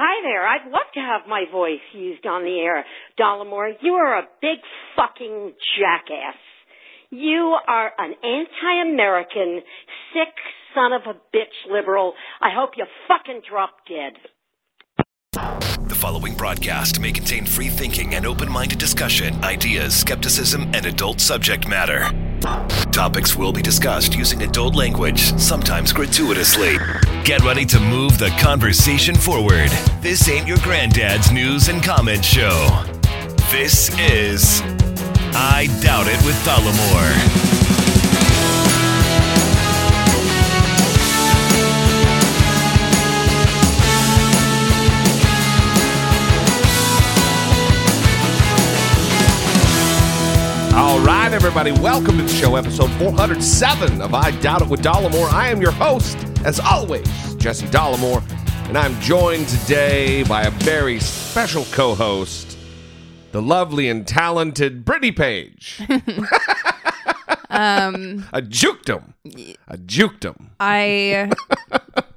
Hi there. I'd love to have my voice used on the air. Dollemore, you are a big fucking jackass. You are an anti-American, sick son of a bitch liberal. I hope you fucking drop dead. The following broadcast may contain free thinking and open minded discussion, ideas, skepticism, and adult subject matter. Topics will be discussed using adult language, sometimes gratuitously. Get ready to move the conversation forward. This ain't your granddad's news and comment show. This is I Doubt It with Dollemore. All right, everybody, welcome to the show, episode 407 of I Doubt It with Dollemore. I am your host, as always, Jesse Dollemore, and I'm joined today by a very special co host, the lovely and talented Brittany Page. Um, a jukedom. A him. I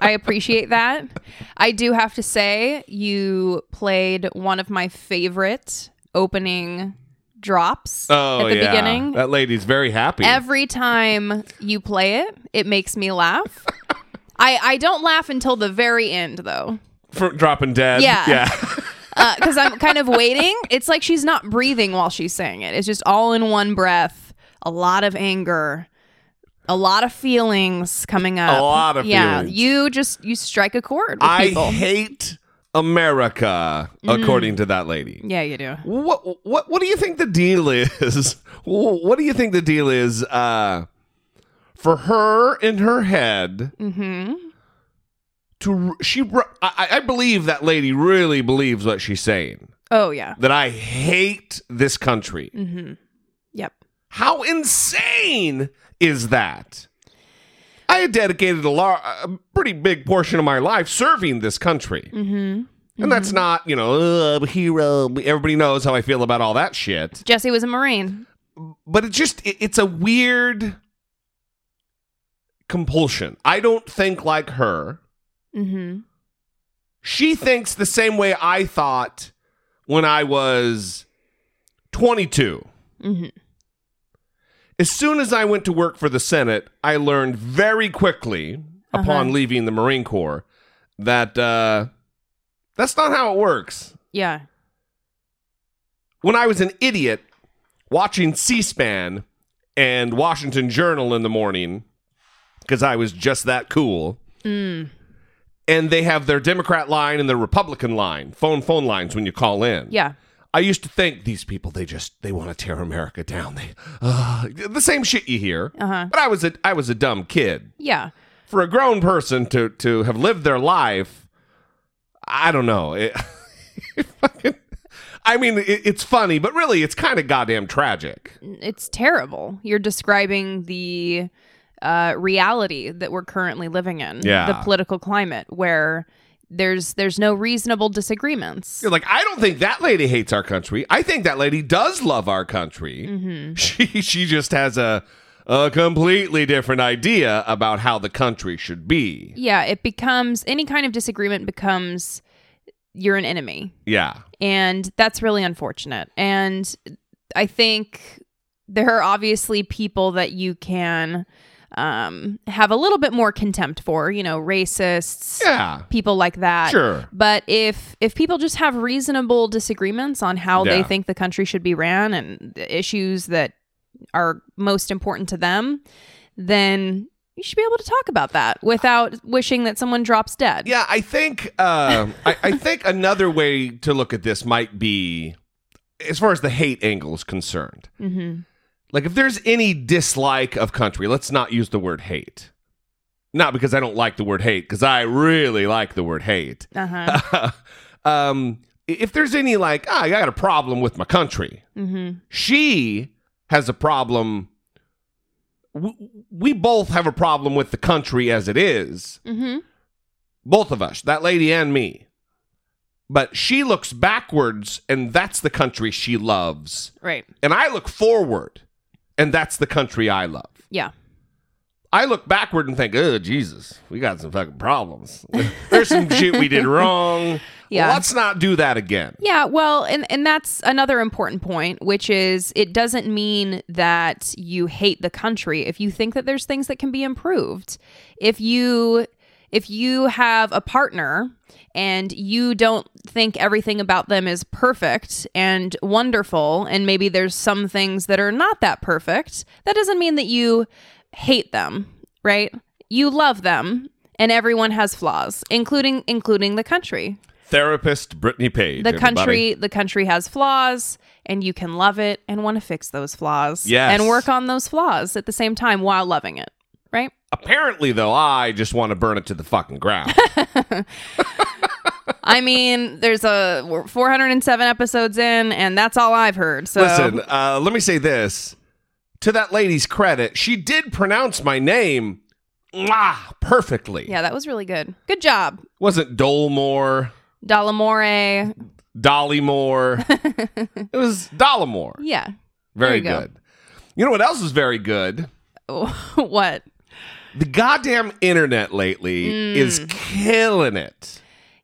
I appreciate that. I do have to say you played one of my favorite opening drops Oh, at the yeah. beginning. That lady's very happy. Every time you play it, it makes me laugh. I I don't laugh until the very end though. for dropping dead. Yeah. Yeah. Uh, because I'm kind of waiting. It's like she's not breathing while she's saying it. It's just all in one breath. A lot of anger, a lot of feelings coming up. A lot of yeah. feelings. You just you strike a chord with I people. hate America, Mm. according to that lady. yeah, you do. What what what do you think the deal is? What do you think the deal is uh for her in her head Mm-hmm. to she I, I believe that lady really believes what she's saying Oh yeah. that I hate this country. Mm-hmm. Yep. How insane is that? I had dedicated a, lar- a pretty big portion of my life serving this country. Mm-hmm. And that's not, you know, uh, hero. Everybody knows how I feel about all that shit. Jesse was a Marine. but it just it, it's a weird compulsion i don't think like her Mm-hmm. she thinks the same way i thought when i was 22 Mm-hmm. As soon as i went to work for the senate i learned very quickly upon Uh-huh. leaving the marine corps that uh that's not how it works Yeah. when I was an idiot watching C SPAN and Washington Journal in the morning, because I was just that cool, Mm. and they have their Democrat line and their Republican line, phone phone lines when you call in. Yeah. I used to think these people they just they want to tear America down. They uh, the same shit you hear. Uh-huh. But I was a I was a dumb kid. Yeah. For a grown person to to have lived their life, I don't know. It, fucking- I mean, it, it's funny, but really, it's kind of goddamn tragic. It's terrible. You're describing the uh, reality that we're currently living in. Yeah. The political climate where there's there's no reasonable disagreements. You're like, I don't think that lady hates our country. I think that lady does love our country. Mm-hmm. She she just has a a completely different idea about how the country should be. Yeah, it becomes any kind of disagreement becomes you're an enemy. Yeah. And that's really unfortunate. And I think there are obviously people that you can um, have a little bit more contempt for, you know, racists, Yeah. people like that. Sure. But if if people just have reasonable disagreements on how they think the country should be ran and the issues that are most important to them, then you should be able to talk about that without wishing that someone drops dead. Yeah, I think uh, I, I think another way to look at this might be as far as the hate angle is concerned. Mm-hmm. Like if there's any dislike of country, let's not use the word hate. Not because I don't like the word hate, because I really like the word hate. Uh huh. um, if there's any like, ah, I got a problem with my country, mm-hmm. she has a problem. We both have a problem with the country as it is. Mm-hmm. Both of us, that lady and me. But she looks backwards, and that's the country she loves. Right. And I look forward, and that's the country I love. Yeah. I look backward and think, oh, Jesus, we got some fucking problems. There's some shit we did wrong. Yeah. Let's not do that again. Yeah, well, and and that's another important point, which is it doesn't mean that you hate the country if you think that there's things that can be improved. If you if you have a partner and you don't think everything about them is perfect and wonderful and maybe there's some things that are not that perfect, that doesn't mean that you hate them, right? You love them and everyone has flaws, including including the country Therapist Brittany Page. the everybody. country the country has flaws and you can love it and want to fix those flaws Yes. and work on those flaws at the same time while loving it right Apparently, though, I just want to burn it to the fucking ground. i mean there's a 407 episodes in and that's all i've heard so Listen, uh, let me say this. To that lady's credit, she did pronounce my name mwah, perfectly. yeah that was really good good job Wasn't Dolmore, Dollamore. Dollymore. it was Dollemore. Yeah. Very you go. good. You know what else is very good? what? The goddamn internet lately Mm. is killing it.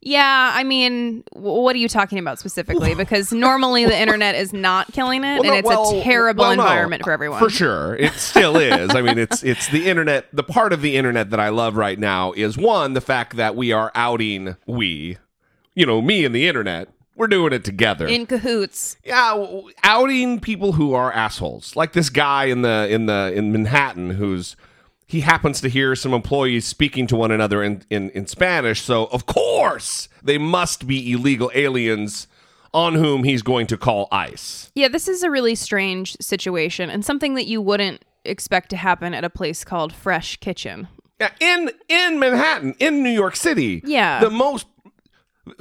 Yeah, I mean, what are you talking about specifically? Because normally the internet is not killing it, Well, and it's well, a terrible well, no. environment for everyone. For sure. It still is. I mean, it's it's the internet. The part of the internet that I love right now is one, the fact that we are outing we, you know, me and the internet. We're doing it together. In cahoots. yeah, outing people who are assholes. Like this guy in the in the in Manhattan who's he happens to hear some employees speaking to one another in, in, in Spanish, so of course they must be illegal aliens on whom he's going to call ICE. Yeah, this is a really strange situation and something that you wouldn't expect to happen at a place called Fresh Kitchen. Yeah, in in Manhattan, in New York City. Yeah. The most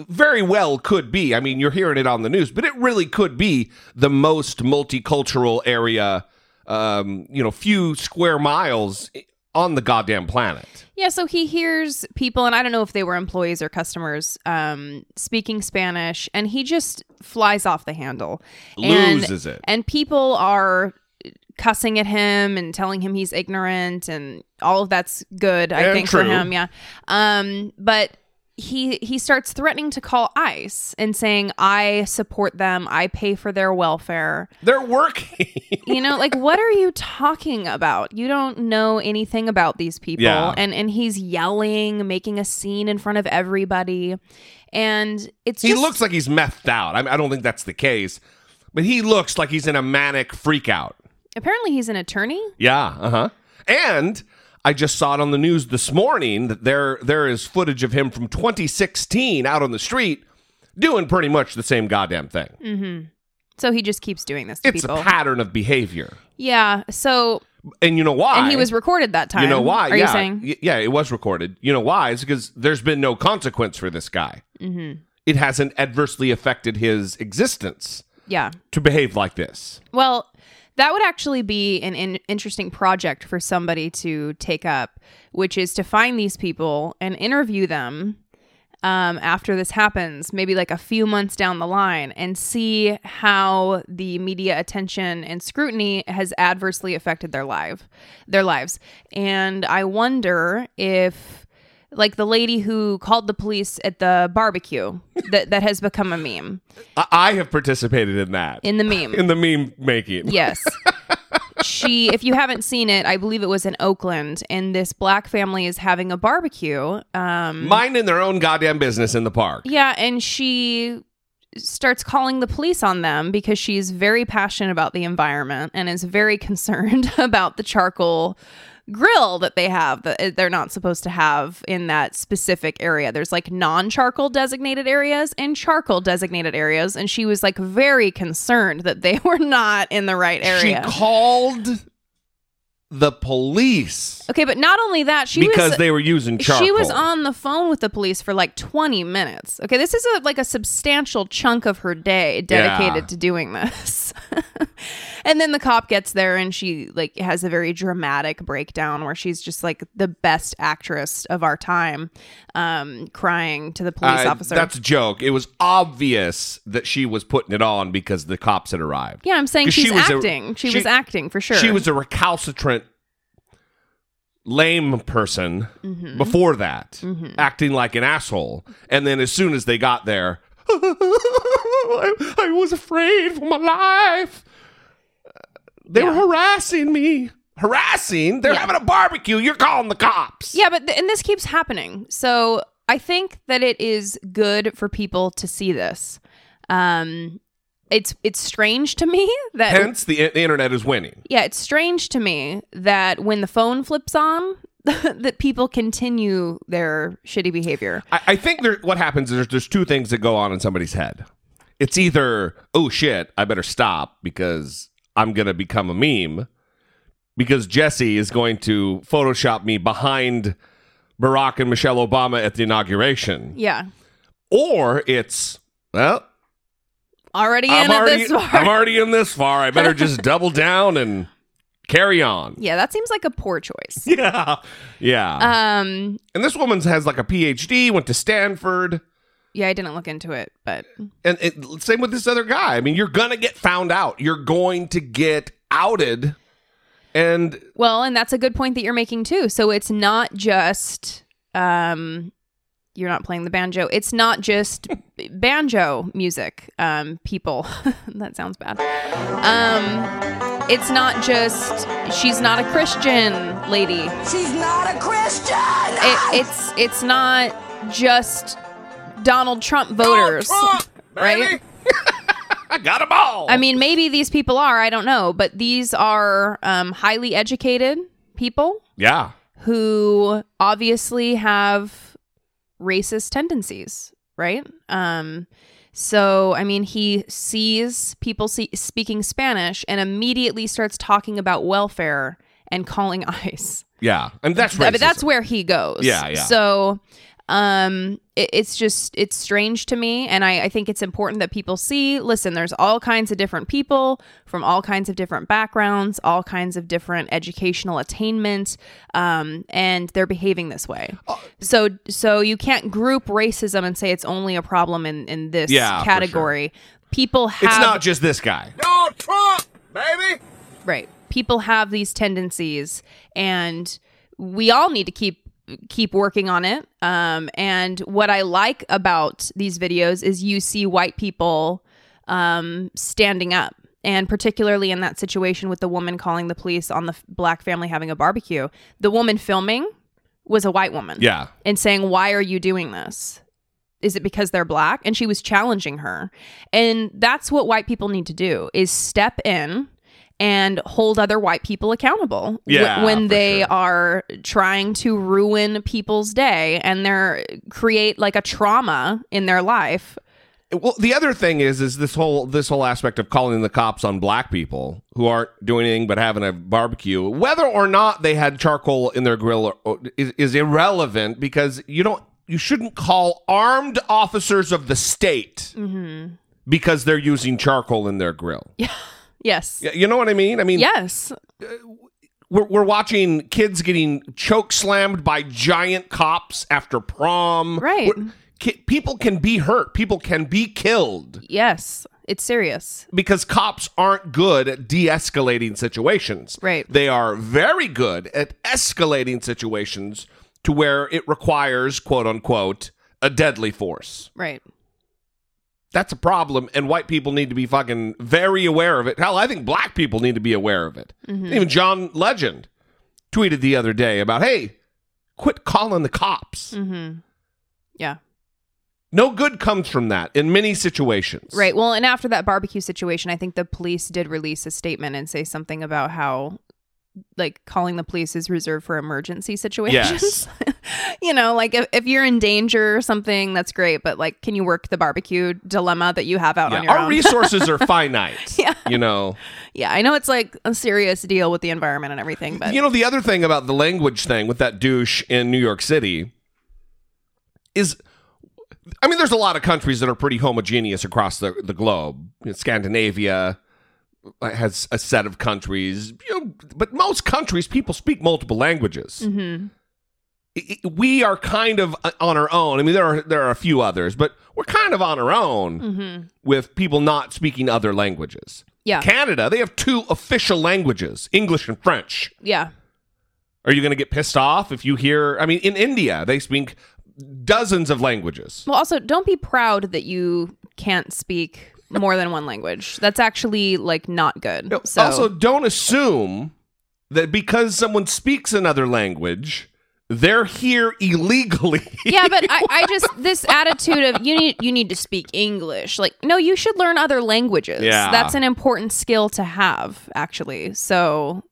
very well could be. I mean, you're hearing it on the news, but it really could be the most multicultural area um, you know, few square miles on the goddamn planet. Yeah, so he hears people, and I don't know if they were employees or customers, um, speaking Spanish, and he just flies off the handle. And- Loses it. And people are cussing at him and telling him he's ignorant, and all of that's good, I And think, for him. Yeah. Um, but he he starts threatening to call ICE and saying, "I support them. I pay for their welfare." They're working. you know like what are you talking about you don't know anything about these people Yeah. and and he's yelling making a scene in front of everybody and it's he just looks like he's methed out. I, I don't think that's the case, but he looks like he's in a manic freak out. apparently he's an attorney Yeah, uh huh. And I just saw it on the news this morning that there there is footage of him from 2016 out on the street doing pretty much the same goddamn thing. so he just keeps doing this to It's people a pattern of behavior, yeah so and you know why? and he was recorded that time You know why? are yeah, you saying Y- yeah, it was recorded. You know why? It's because there's been no consequence for this guy. Mm-hmm. It hasn't adversely affected his existence yeah to behave like this. Well, that would actually be an in- interesting project for somebody to take up, which is to find these people and interview them um, after this happens, maybe like a few months down the line, and see how the media attention and scrutiny has adversely affected their life, their lives. And I wonder if, like the lady who called the police at the barbecue, that that has become a meme I, I have participated in that in the meme. in the meme making. Yes. she, if you haven't seen it, I believe it was in Oakland, and this black family is having a barbecue. Um, minding their own goddamn business in the park. yeah, and she starts calling the police on them because she's very passionate about the environment and is very concerned about the charcoal grill that they have that eh, they're not supposed to have in that specific area. There's like non-charcoal designated areas and charcoal designated areas and she was like very concerned that they were not in the right area. She called the police Okay, but not only that, she because was they were using charcoal. she was on the phone with the police for like 20 minutes. Okay, this is a, like a substantial chunk of her day dedicated Yeah. to doing this. and then the cop gets there and she like has a very dramatic breakdown where she's just like the best actress of our time um crying to the police Uh, officer. That's a joke. It was obvious that she was putting it on because the cops had arrived. yeah, I'm saying 'Cause she she's was a- acting. she, she- was acting for sure. She was a recalcitrant lame person Mm-hmm. before that, acting like an asshole. And then as soon as they got there, I, I was afraid for my life. They were harassing me. Harassing? They're Yeah. having a barbecue. You're calling the cops. Yeah, but th- and this keeps happening. So I think that it is good for people to see this. Um, it's it's strange to me that Hence, the, the internet is winning. yeah, it's strange to me that when the phone flips on, that people continue their shitty behavior. I, I think there, what happens is there's, there's two things that go on in somebody's head. It's either, oh shit, I better stop because I'm going to become a meme because Jesse is going to Photoshop me behind Barack and Michelle Obama at the inauguration. Yeah, Or it's, well, already I'm in already, this far. I'm already in this far. I better just double down and carry on. yeah, that seems like a poor choice. Yeah. Yeah. Um, and this woman has like a PhD, went to Stanford. Yeah, I didn't look into it, but And it, same with this other guy. I mean, you're gonna get found out. You're going to get outed. And Well, and that's a good point that you're making too. So it's not just um you're not playing the banjo. It's not just banjo music. Um people. that sounds bad. Um it's not just she's not a Christian lady. She's not a Christian! It, it's it's not just Donald Trump voters. right? I got them all. I mean, maybe these people are, I don't know, but these are um, highly educated people yeah. who obviously have racist tendencies, right? Um, so, I mean, he sees people see- speaking Spanish and immediately starts talking about welfare and calling ICE. Yeah. And that's I mean, that's where he goes. Yeah, yeah. So, um, it, it's just it's strange to me, and I, I think it's important that people see. Listen, there's all kinds of different people from all kinds of different backgrounds, all kinds of different educational attainment, um, and they're behaving this way. Oh. So, so you can't group racism and say it's only a problem in in this Yeah, for sure. category. People have It's not just this guy. No, Trump, baby. right people have these tendencies and we all need to keep keep working on it um and what i like about these videos is you see white people um standing up and particularly in that situation with the woman calling the police on the f- black family having a barbecue the woman filming was a white woman Yeah. and saying, Why are you doing this? Is it because they're black? And she was challenging her. And that's what white people need to do is step in and hold other white people accountable Yeah, when they sure. are trying to ruin people's day and they're uh, create like a trauma in their life. Well, the other thing is, is this whole this whole aspect of calling the cops on black people who aren't doing anything but having a barbecue, whether or not they had charcoal in their grill, or, or- is, is irrelevant because you don't, you shouldn't call armed officers of the state mm-hmm. because they're using charcoal in their grill. Yes. You know what I mean? I mean, Yes. Uh, we're, we're watching kids getting choke slammed by giant cops after prom. Right. Ki- people can be hurt. People can be killed. Yes. It's serious. because cops aren't good at de-escalating situations. Right. They are very good at escalating situations to where it requires quote unquote a deadly force. Right. That's a problem and white people need to be fucking very aware of it. Hell, I think black people need to be aware of it. Even John Legend tweeted the other day about, "Hey, quit calling the cops." Mm-hmm. Yeah. No good comes from that in many situations. Right. Well, and after that barbecue situation, I think the police did release a statement and say something about how like calling the police is reserved for emergency situations. Yes. you know, like if, if you're in danger or something, that's great, but like can you work the barbecue dilemma that you have out Yeah, on your our own? resources are finite. Yeah. You know. yeah, I know it's like a serious deal with the environment and everything, but You know, the other thing about the language thing with that douche in New York City is, I mean, there's a lot of countries that are pretty homogeneous across the, the globe. Scandinavia has a set of countries, you know, but most countries, people speak multiple languages. I- I- We are kind of uh, on our own. I mean, there are there are a few others, but we're kind of on our own Mhm. with people not speaking other languages. yeah. Canada, they have two official languages, English and French. yeah. Are you going to get pissed off if you hear? I mean, in India, they speak dozens of languages. Well, also, don't be proud that you can't speak more than one language. That's actually like not good. No, So, Also, don't assume that because someone speaks another language, they're here illegally. yeah, but I, I just this attitude of you need you need to speak English. Like, no, you should learn other languages. Yeah. that's an important skill to have, actually. So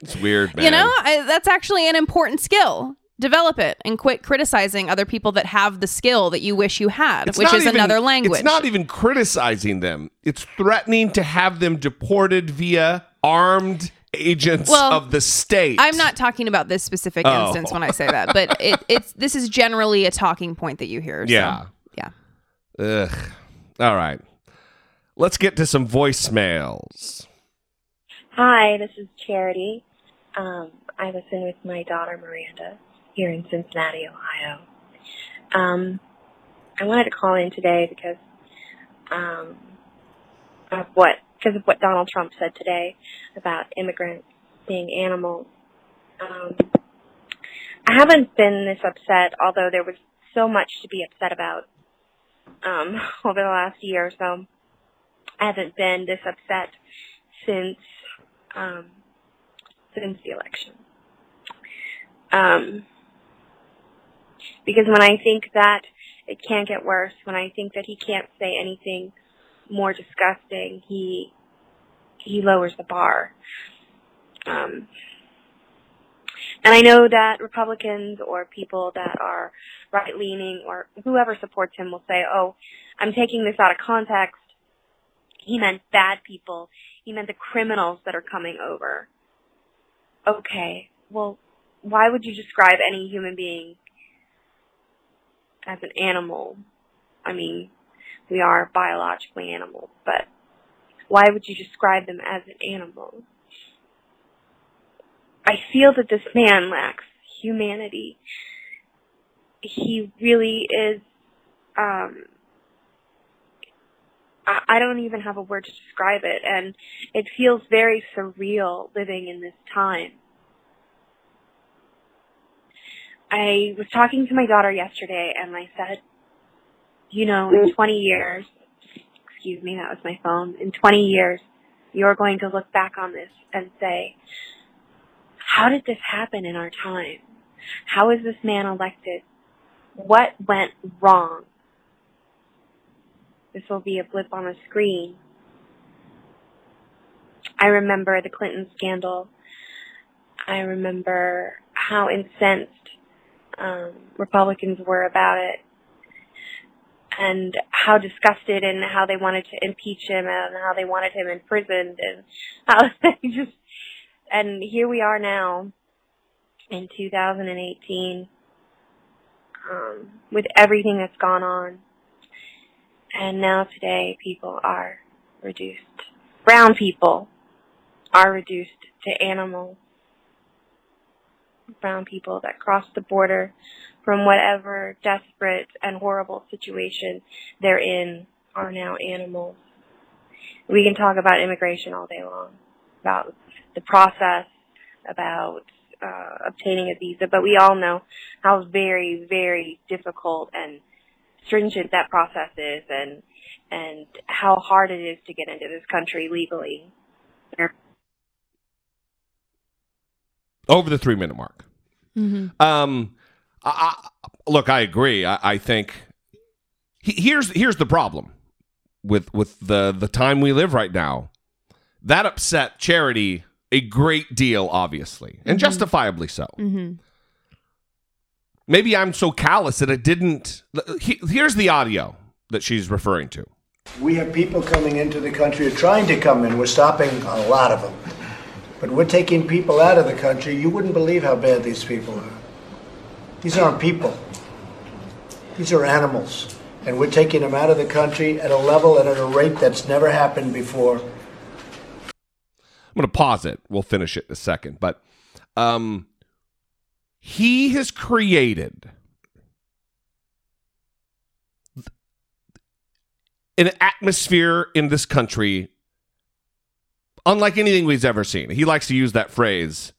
it's weird, man. you know, I, that's actually an important skill. Develop it and quit criticizing other people that have the skill that you wish you had, It's which not is even- another language. It's not even criticizing them. It's threatening to have them deported via armed agents Well, of the state. I'm not talking about this specific Oh. instance when I say that, but it, it's this is generally a talking point that you hear. so, Yeah. yeah. Ugh. All right. Let's get to some voicemails. Hi, this is Charity. Um, I listen with my daughter Miranda here in Cincinnati, Ohio. Um, I wanted to call in today because um, of what because of what Donald Trump said today about immigrants being animals. Um, I haven't been this upset, although there was so much to be upset about um, over the last year or so. I haven't been this upset since um, since the election. Um, because when I think that it can't get worse, when I think that he can't say anything more disgusting, he he lowers the bar. Um, and I know that Republicans or people that are right leaning or whoever supports him will say, "Oh, I'm taking this out of context. He meant bad people. He meant the criminals that are coming over." Okay, well, why would you describe any human being as an animal? I mean, we are biologically animals, but why would you describe them as an animal? I feel that this man lacks humanity. He really is, um, I I don't even have a word to describe it, and it feels very surreal living in this time. I was talking to my daughter yesterday, and I said, you know, in mm-hmm. 20 years, excuse me, that was my phone, in 20 years, you're going to look back on this and say, how did this happen in our time? How is this man elected? What went wrong? This will be a blip on a screen. I remember the Clinton scandal. I remember how incensed um, Republicans were about it, and how disgusted and how they wanted to impeach him and how they wanted him imprisoned and how they just. And here we are now, in 2018, um, with everything that's gone on. And now today, people are reduced. Brown people are reduced to animals. Brown people that cross the border from whatever desperate and horrible situation they're in are now animals. We can talk about immigration all day long, about the process, about uh, obtaining a visa, but we all know how very, very difficult and stringent that process is and and how hard it is to get into this country legally. Over the three minute mark. Mm-hmm. Um, I, I, look, I agree. I, I think he, here's here's the problem with with the the time we live right now. That upset Charity a great deal, obviously, and justifiably so. Mm-hmm. Maybe I'm so callous that it didn't. he- Here's the audio that she's referring to. We have people coming into the country or trying to come in. We're stopping a lot of them. But we're taking people out of the country. You wouldn't believe how bad these people are. These aren't people. These are animals. And we're taking them out of the country at a level and at a rate that's never happened before. I'm going to pause it. We'll finish it in a second. But um, he has created an atmosphere in this country unlike anything we've ever seen. He likes to use that phrase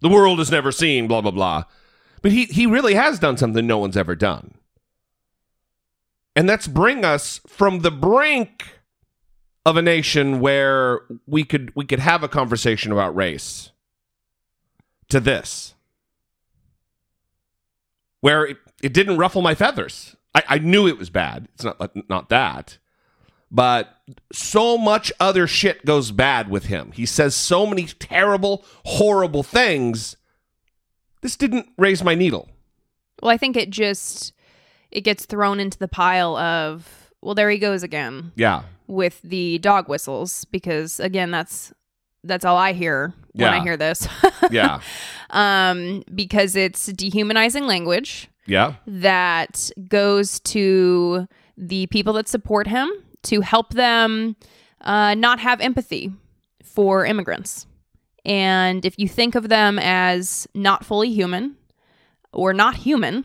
The world has never seen, blah, blah, blah. But he, he really has done something no one's ever done. And that's bring us from the brink of a nation where we could we could have a conversation about race to this. Where it, it didn't ruffle my feathers. I, I knew it was bad. It's not not that. But so much other shit goes bad with him. He says so many terrible, horrible things. This didn't raise my needle. Well, I think it just it gets thrown into the pile of well, there he goes again Yeah. with the dog whistles because again, that's that's all I hear when I hear this. Yeah. um, because it's dehumanizing language yeah. that goes to the people that support him to help them uh, not have empathy for immigrants. And if you think of them as not fully human or not human,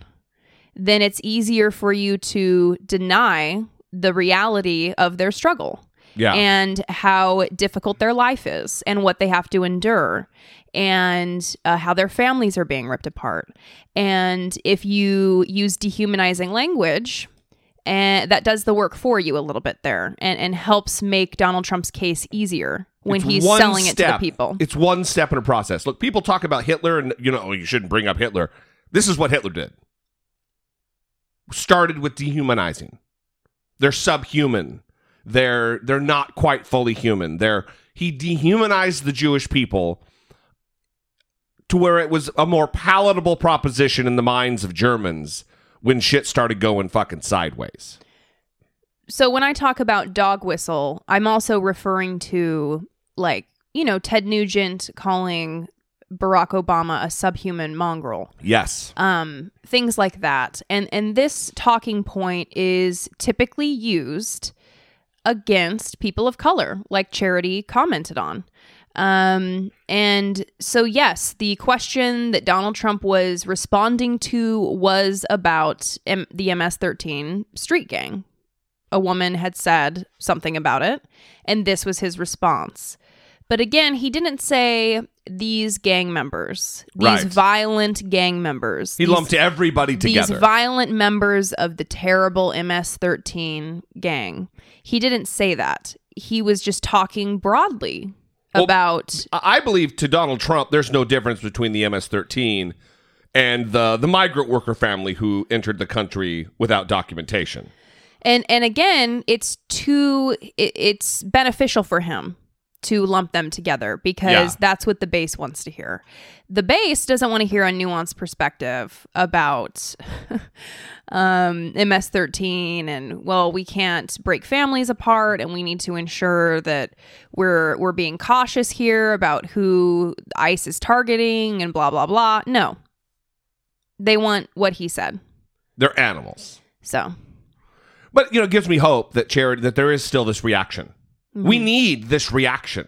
then it's easier for you to deny the reality of their struggle Yeah. and how difficult their life is and what they have to endure and uh, how their families are being ripped apart. And if you use dehumanizing language, and that does the work for you a little bit there and, and helps make Donald Trump's case easier when It's he's selling it to the people. It's one step in a process. Look, people talk about Hitler and you know, "Oh, you shouldn't bring up Hitler. This is what Hitler did. Started with dehumanizing. They're subhuman. They're they're not quite fully human. They're he dehumanized the Jewish people to where it was a more palatable proposition in the minds of Germans when shit started going fucking sideways. So when I talk about dog whistle, I'm also referring to like, you know, Ted Nugent calling Barack Obama a subhuman mongrel. Yes. Um things like that. And and this talking point is typically used against people of color, like Charity commented on. Um, and so, yes, the question that Donald Trump was responding to was about M- the MS 13 street gang. A woman had said something about it, and this was his response. But again, he didn't say these gang members, these Right. violent gang members. He these- lumped everybody together. these violent members of the terrible MS-13 gang. He didn't say that. He was just talking broadly Well, about I believe to Donald Trump, there's no difference between the MS-13 and the the migrant worker family who entered the country without documentation. and and again, it's too it, it's beneficial for him to lump them together because Yeah. that's what the base wants to hear. The base doesn't want to hear a nuanced perspective about um, MS13 and well, we can't break families apart, and we need to ensure that we're we're being cautious here about who ICE is targeting and blah blah blah. No, they want what he said. They're animals. So But you know, it gives me hope that charity that there is still this reaction. We need this reaction.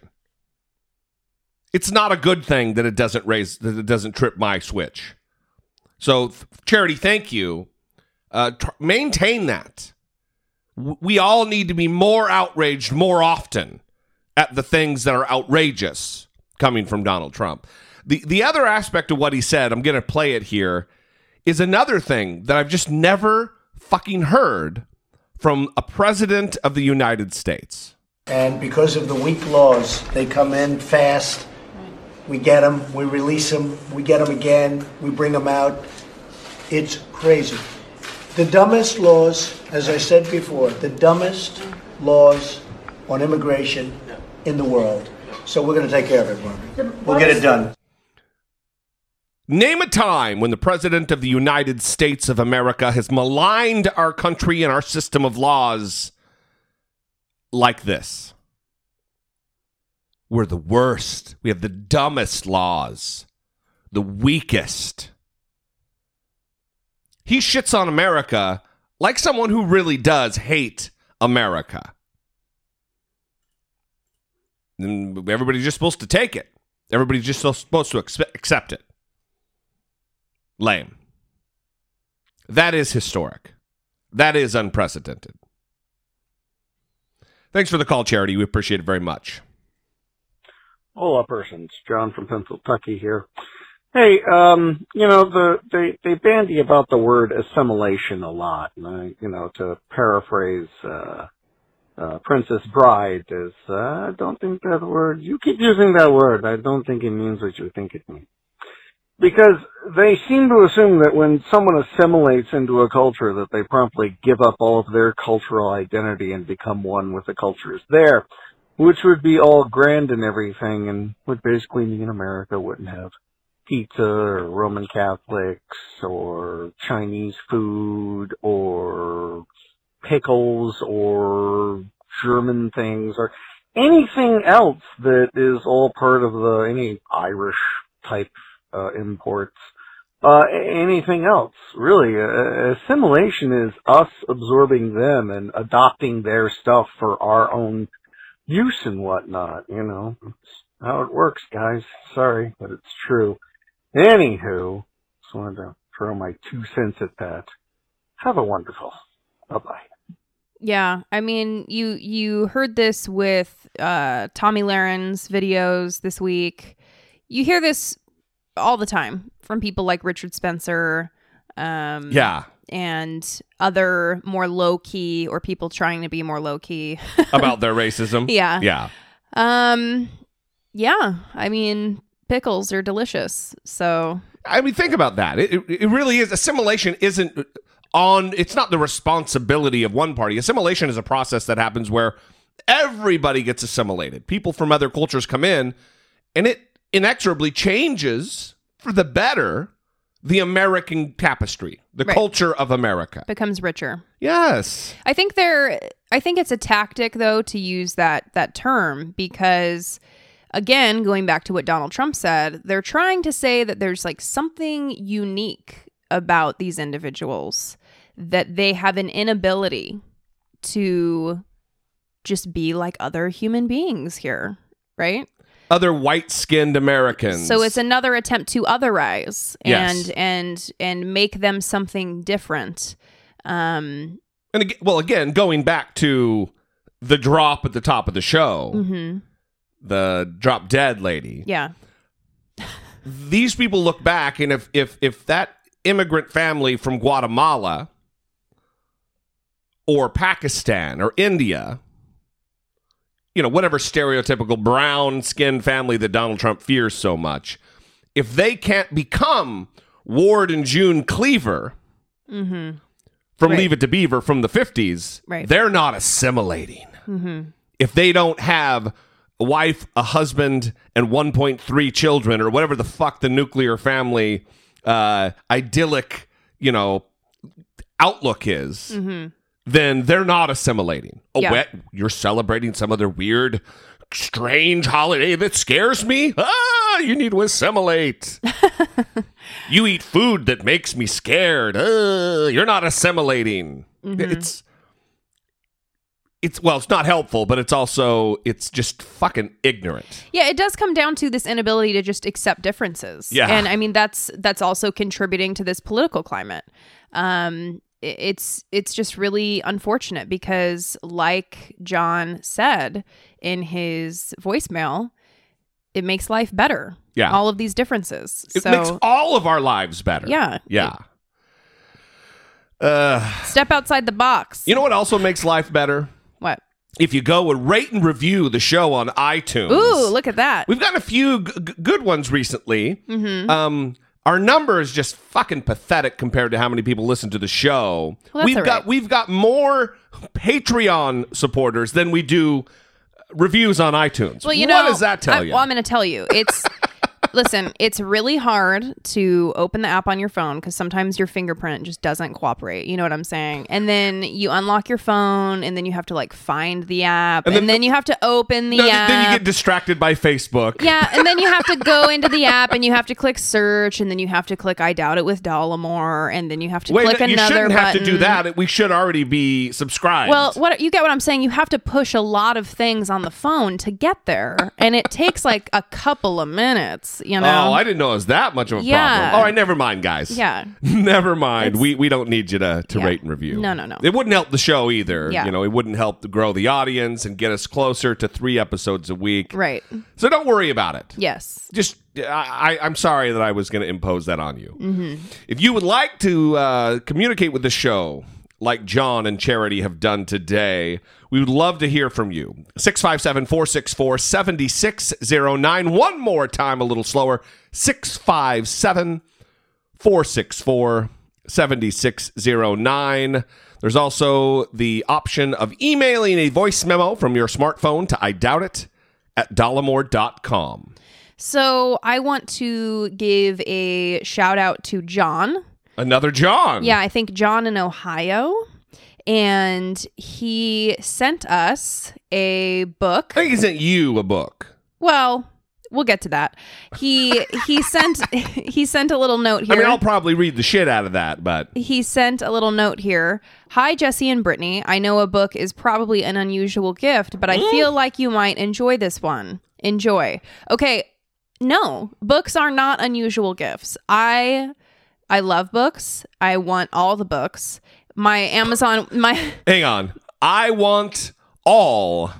It's not a good thing that it doesn't raise that it doesn't trip my switch. So charity, thank you. Uh, tr- maintain that. W- We all need to be more outraged more often at the things that are outrageous coming from Donald Trump. The the other aspect of what he said, I'm going to play it here, is another thing that I've just never fucking heard from a president of the United States. And because of the weak laws, they come in fast. We get them, we release them, we get them again, we bring them out. It's crazy. The dumbest laws, as I said before, the dumbest mm. laws on immigration in the world. So we're going to take care of it, Margaret. We'll get it done. Name a time when the President of the United States of America has maligned our country and our system of laws like this. We're the worst. We have the dumbest laws, the weakest. He shits on America like someone who really does hate America. And everybody's just supposed to take it. Everybody's just supposed to accept it. Lame. That is historic. That is unprecedented. Thanks for the call, Charity. We appreciate it very much. Hola, persons. John from Pennsylvania here. Hey, um, you know, the they they bandy about the word assimilation a lot, and I, you know, to paraphrase uh, uh, Princess Bride, is uh, I don't think that word. You keep using that word. I don't think it means what you think it means. Because they seem to assume that when someone assimilates into a culture, that they promptly give up all of their cultural identity and become one with the cultures there, which would be all grand and everything, and would basically mean America wouldn't have. Pizza or Roman Catholics or Chinese food or pickles or German things or anything else that is all part of the any Irish type uh, imports. Uh, anything else, really. Uh, assimilation is us absorbing them and adopting their stuff for our own use and whatnot, you know. How it works, guys. Sorry, but it's true. Anywho, just wanted to throw my two cents at that. Have a wonderful. Bye bye. Yeah, I mean, you you heard this with uh, Tomi Lahren's videos this week. You hear this all the time from people like Richard Spencer, um, Yeah. and other more low key or people trying to be more low key. About their racism. Yeah. Yeah. um, yeah, I mean, pickles are delicious. So I mean, think about that. It, it, it really is. Assimilation isn't on, it's not the responsibility of one party. Assimilation is a process that happens where everybody gets assimilated. People from other cultures come in, and it inexorably changes for the better the American tapestry, the Right. culture of America. becomes richer. Yes. I think they're I think it's a tactic though to use that that term because again, going back to what Donald Trump said, they're trying to say that there's like something unique about these individuals that they have an inability to just be like other human beings here, right? Other white skinned Americans. So it's another attempt to otherize and Yes. and and make them something different. Um And again, well, again, going back to the drop at the top of the show, mhm. the drop dead lady. yeah. These people look back, and if if if that immigrant family from Guatemala or Pakistan or India, you know, whatever stereotypical brown skinned family that Donald Trump fears so much, if they can't become Ward and June Cleaver Mhm. from Right. Leave It to Beaver from the 50s, Right. they're not assimilating. Mhm. If they don't have a wife, a husband, and 1.3 children, or whatever the fuck the nuclear family uh, idyllic, you know, outlook is, Mhm. Then they're not assimilating. Oh, Yeah. what? You're celebrating some other weird, strange holiday that scares me? Ah, you need to assimilate. you eat food that makes me scared. Uh, you're not assimilating. Mm-hmm. It's it's well, it's not helpful, but it's also it's just fucking ignorant. Yeah, it does come down to this inability to just accept differences. Yeah. and I mean that's that's also contributing to this political climate. Um, it's it's just really unfortunate because, like John said in his voicemail, it makes life better. Yeah. all of these differences. It so makes all of our lives better. Yeah. Yeah. Uh, step outside the box. you know what also makes life better? what? If you go and rate and review the show on iTunes. Ooh, look at that. We've gotten a few g- good ones recently. Mhm. Um, our number is just fucking pathetic compared to how many people listen to the show. Well, we've got we've got more Patreon supporters than we do reviews on iTunes. Well, you what know, what does that tell I, you? Well, I'm going to tell you. It's listen. It's really hard to open the app on your phone because sometimes your fingerprint just doesn't cooperate. You know what I'm saying? And then you unlock your phone, and then you have to like find the app, And and then- then, you have to open the No, app. then you get distracted by Facebook. yeah, and then you have to go into the app and you have to click search and then you have to click I doubt it with Dollemore and then you have to Wait, click no, you another shouldn't have to do that. We should already be subscribed. Well, what you get what I'm saying? You have to push a lot of things on the phone to get there, and it takes like a couple of minutes. You know. Oh, I didn't know it was that much of a Yeah. problem. All right, never mind, guys. Yeah. never mind. We we don't need you to, to Yeah. rate and review. No, no, no. It wouldn't help the show either. Yeah. You know, it wouldn't help to grow the audience and get us closer to three episodes a week. right. So don't worry about it. Yes. Just, I, I- I'm sorry that I was going to impose that on you. Mm-hmm. If you would like to uh, communicate with the show, like John and Charity have done today, we would love to hear from you. 657 464 7609. One more time, a little slower. 657 464 7609. There's also the option of emailing a voice memo from your smartphone to I doubt it at dollemore.com. So I want to give a shout out to John. Another John. Yeah, I think John in Ohio. And he sent us a book. I think he sent you a book. Well, we'll get to that. He he sent he sent a little note here. I mean, I'll probably read the shit out of that, but he sent a little note here. Hi, Jesse and Brittany. I know a book is probably an unusual gift, but I feel mm. like you might enjoy this one. Enjoy. Okay, no, books are not unusual gifts. I I love books. I want all the books. My Amazon my hang on. I want all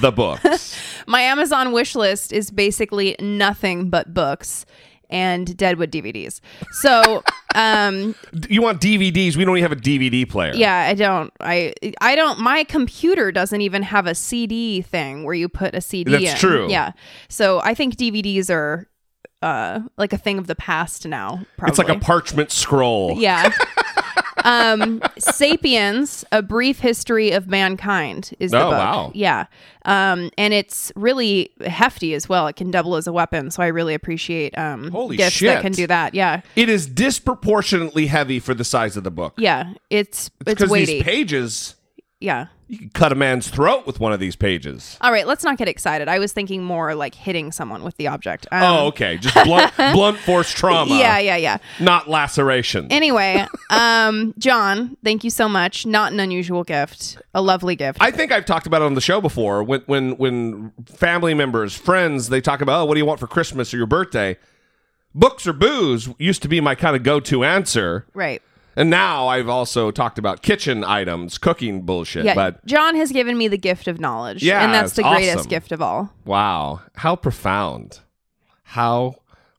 the books. my Amazon wish list is basically nothing but books and Deadwood DVDs. So, um you want DVDs? We don't even have a DVD player. Yeah, I don't. I I don't. My computer doesn't even have a CD thing where you put a CD. That's in. true. Yeah. So I think DVDs are uh like a thing of the past now. Probably. It's like a parchment scroll. yeah. um sapiens a brief history of mankind is the Oh, book. wow. yeah. Um and it's really hefty as well. It can double as a weapon so i really appreciate um Holy gifts shit. that can do that. Yeah. It is disproportionately heavy for the size of the book. yeah. It's it's, because weighty. these pages, yeah you could cut a man's throat with one of these pages. All right, let's not get excited. I was thinking more like hitting someone with the object. Um, oh, okay. Just blunt, blunt force trauma. Yeah, yeah, yeah. Not laceration. Anyway, um, John, thank you so much. Not an unusual gift, a lovely gift. I think I've talked about it on the show before. When when when family members, friends, they talk about, oh, what do you want for Christmas or your birthday? Books or booze used to be my kind of go-to answer. right. And now I've also talked about kitchen items, cooking bullshit. Yeah. But John has given me the gift of knowledge. Yeah, And that's it's the greatest awesome. gift of all. wow, how profound. How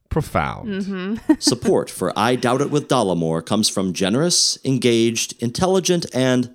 profound. Mm-hmm. Support for I Doubt It with Dollemore comes from generous, engaged, intelligent, and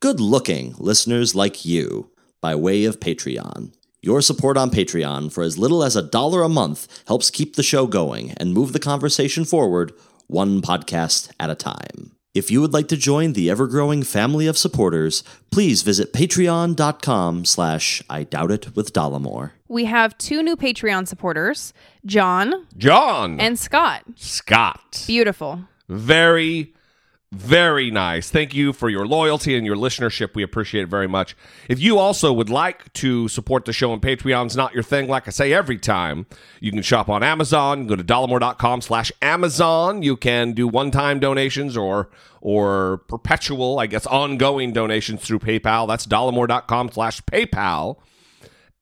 good looking listeners like you by way of Patreon. Your support on Patreon for as little as a dollar a month helps keep the show going and move the conversation forward one podcast at a time. If you would like to join the ever-growing family of supporters, please visit patreon.com slash I Doubt It with Dollemore. We have two new Patreon supporters, John John and Scott. Scott. Beautiful. Very, very nice. Thank you for your loyalty and your listenership. We appreciate it very much. If you also would like to support the show on Patreon's not your thing, like I say every time, you can shop on Amazon. Go to dollemore.com slash Amazon. You can do one-time donations or or perpetual, I guess, ongoing donations through PayPal. That's dollemore.com slash PayPal.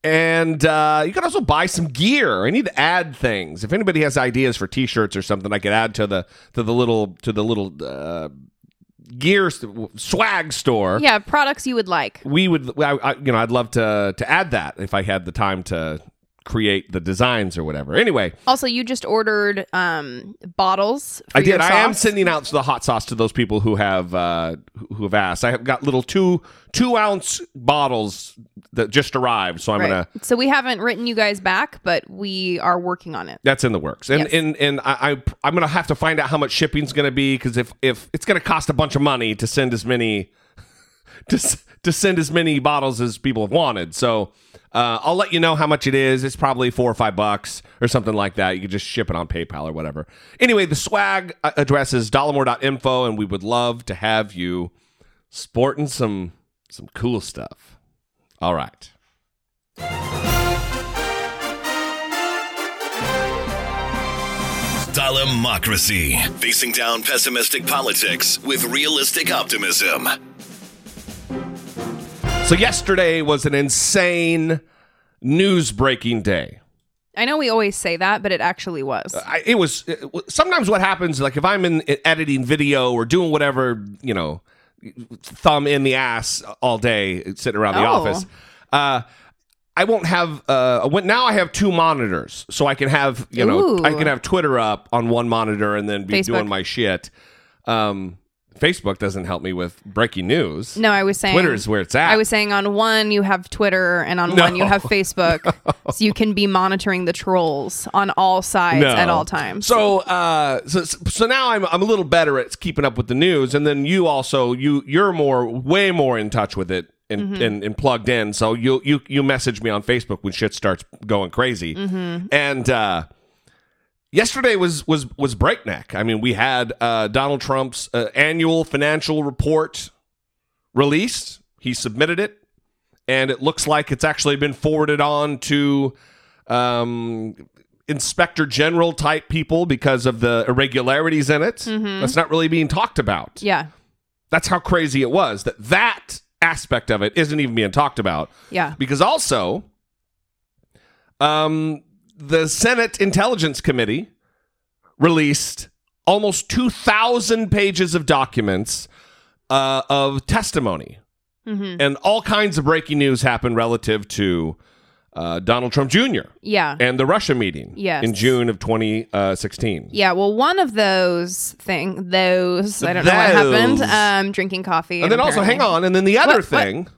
And uh, you can also buy some gear. I need to add things. If anybody has ideas for T-shirts or something, I could add to the to the little to the little uh, gear st- swag store. Yeah, products you would like. We would, I, I, you know, I'd love to to add that if I had the time to create the designs or whatever. Anyway, Also, you just ordered um bottles. For I did. I am sending out the hot sauce to those people who have uh, who have asked. I have got little two two ounce bottles that just arrived, so I'm Right. gonna So we haven't written you guys back, but we are working on it. That's in the works, and Yes. and and I, I I'm gonna have to find out how much shipping's gonna be because if if it's gonna cost a bunch of money to send as many to to send as many bottles as people have wanted, so uh, I'll let you know how much it is. It's probably four or five bucks or something like that. You can just ship it on PayPal or whatever. Anyway, the swag uh, address is dollemore.info, and we would love to have you sporting some some cool stuff. All right. Dollemocracy. Facing down pessimistic politics with realistic optimism. So yesterday was an insane news breaking day. I know we always say that, but it actually was. I, it was it, sometimes what happens like if I'm in editing video or doing whatever you know, thumb in the ass all day sitting around the Oh. office. Uh, I won't have uh now I have two monitors so I can have you know Ooh. I can have Twitter up on one monitor and then be Facebook. doing my shit. Um, Facebook doesn't help me with breaking news. No, I was saying Twitter is where it's at. I was saying on one you have Twitter and on one you have Facebook, so you can be monitoring the trolls on all sides No. at all times. So, uh, so, so now I'm I'm a little better at keeping up with the news, and then you also you you're more way more in touch with it and Mm-hmm. and, and plugged in. So you you you message me on Facebook when shit starts going crazy, Mm-hmm. and uh, yesterday was was was breakneck. I mean, we had uh, Donald Trump's uh, annual financial report released. He submitted it, and it looks like it's actually been forwarded on to um, inspector general type people because of the irregularities in it. That's not really being talked about. yeah, That's how crazy it was. That that aspect of it isn't even being talked about yeah, because also um the Senate Intelligence Committee released almost 2000 pages of documents uh, of testimony hmm and all kinds of breaking news happened relative to uh, Donald Trump Jr. yeah. and the Russia meeting Yes. in June of 2016. Yeah, well, one of those thing, those I don't know what happened. Um, drinking coffee, And then also, hang on, and then the other what? thing. What?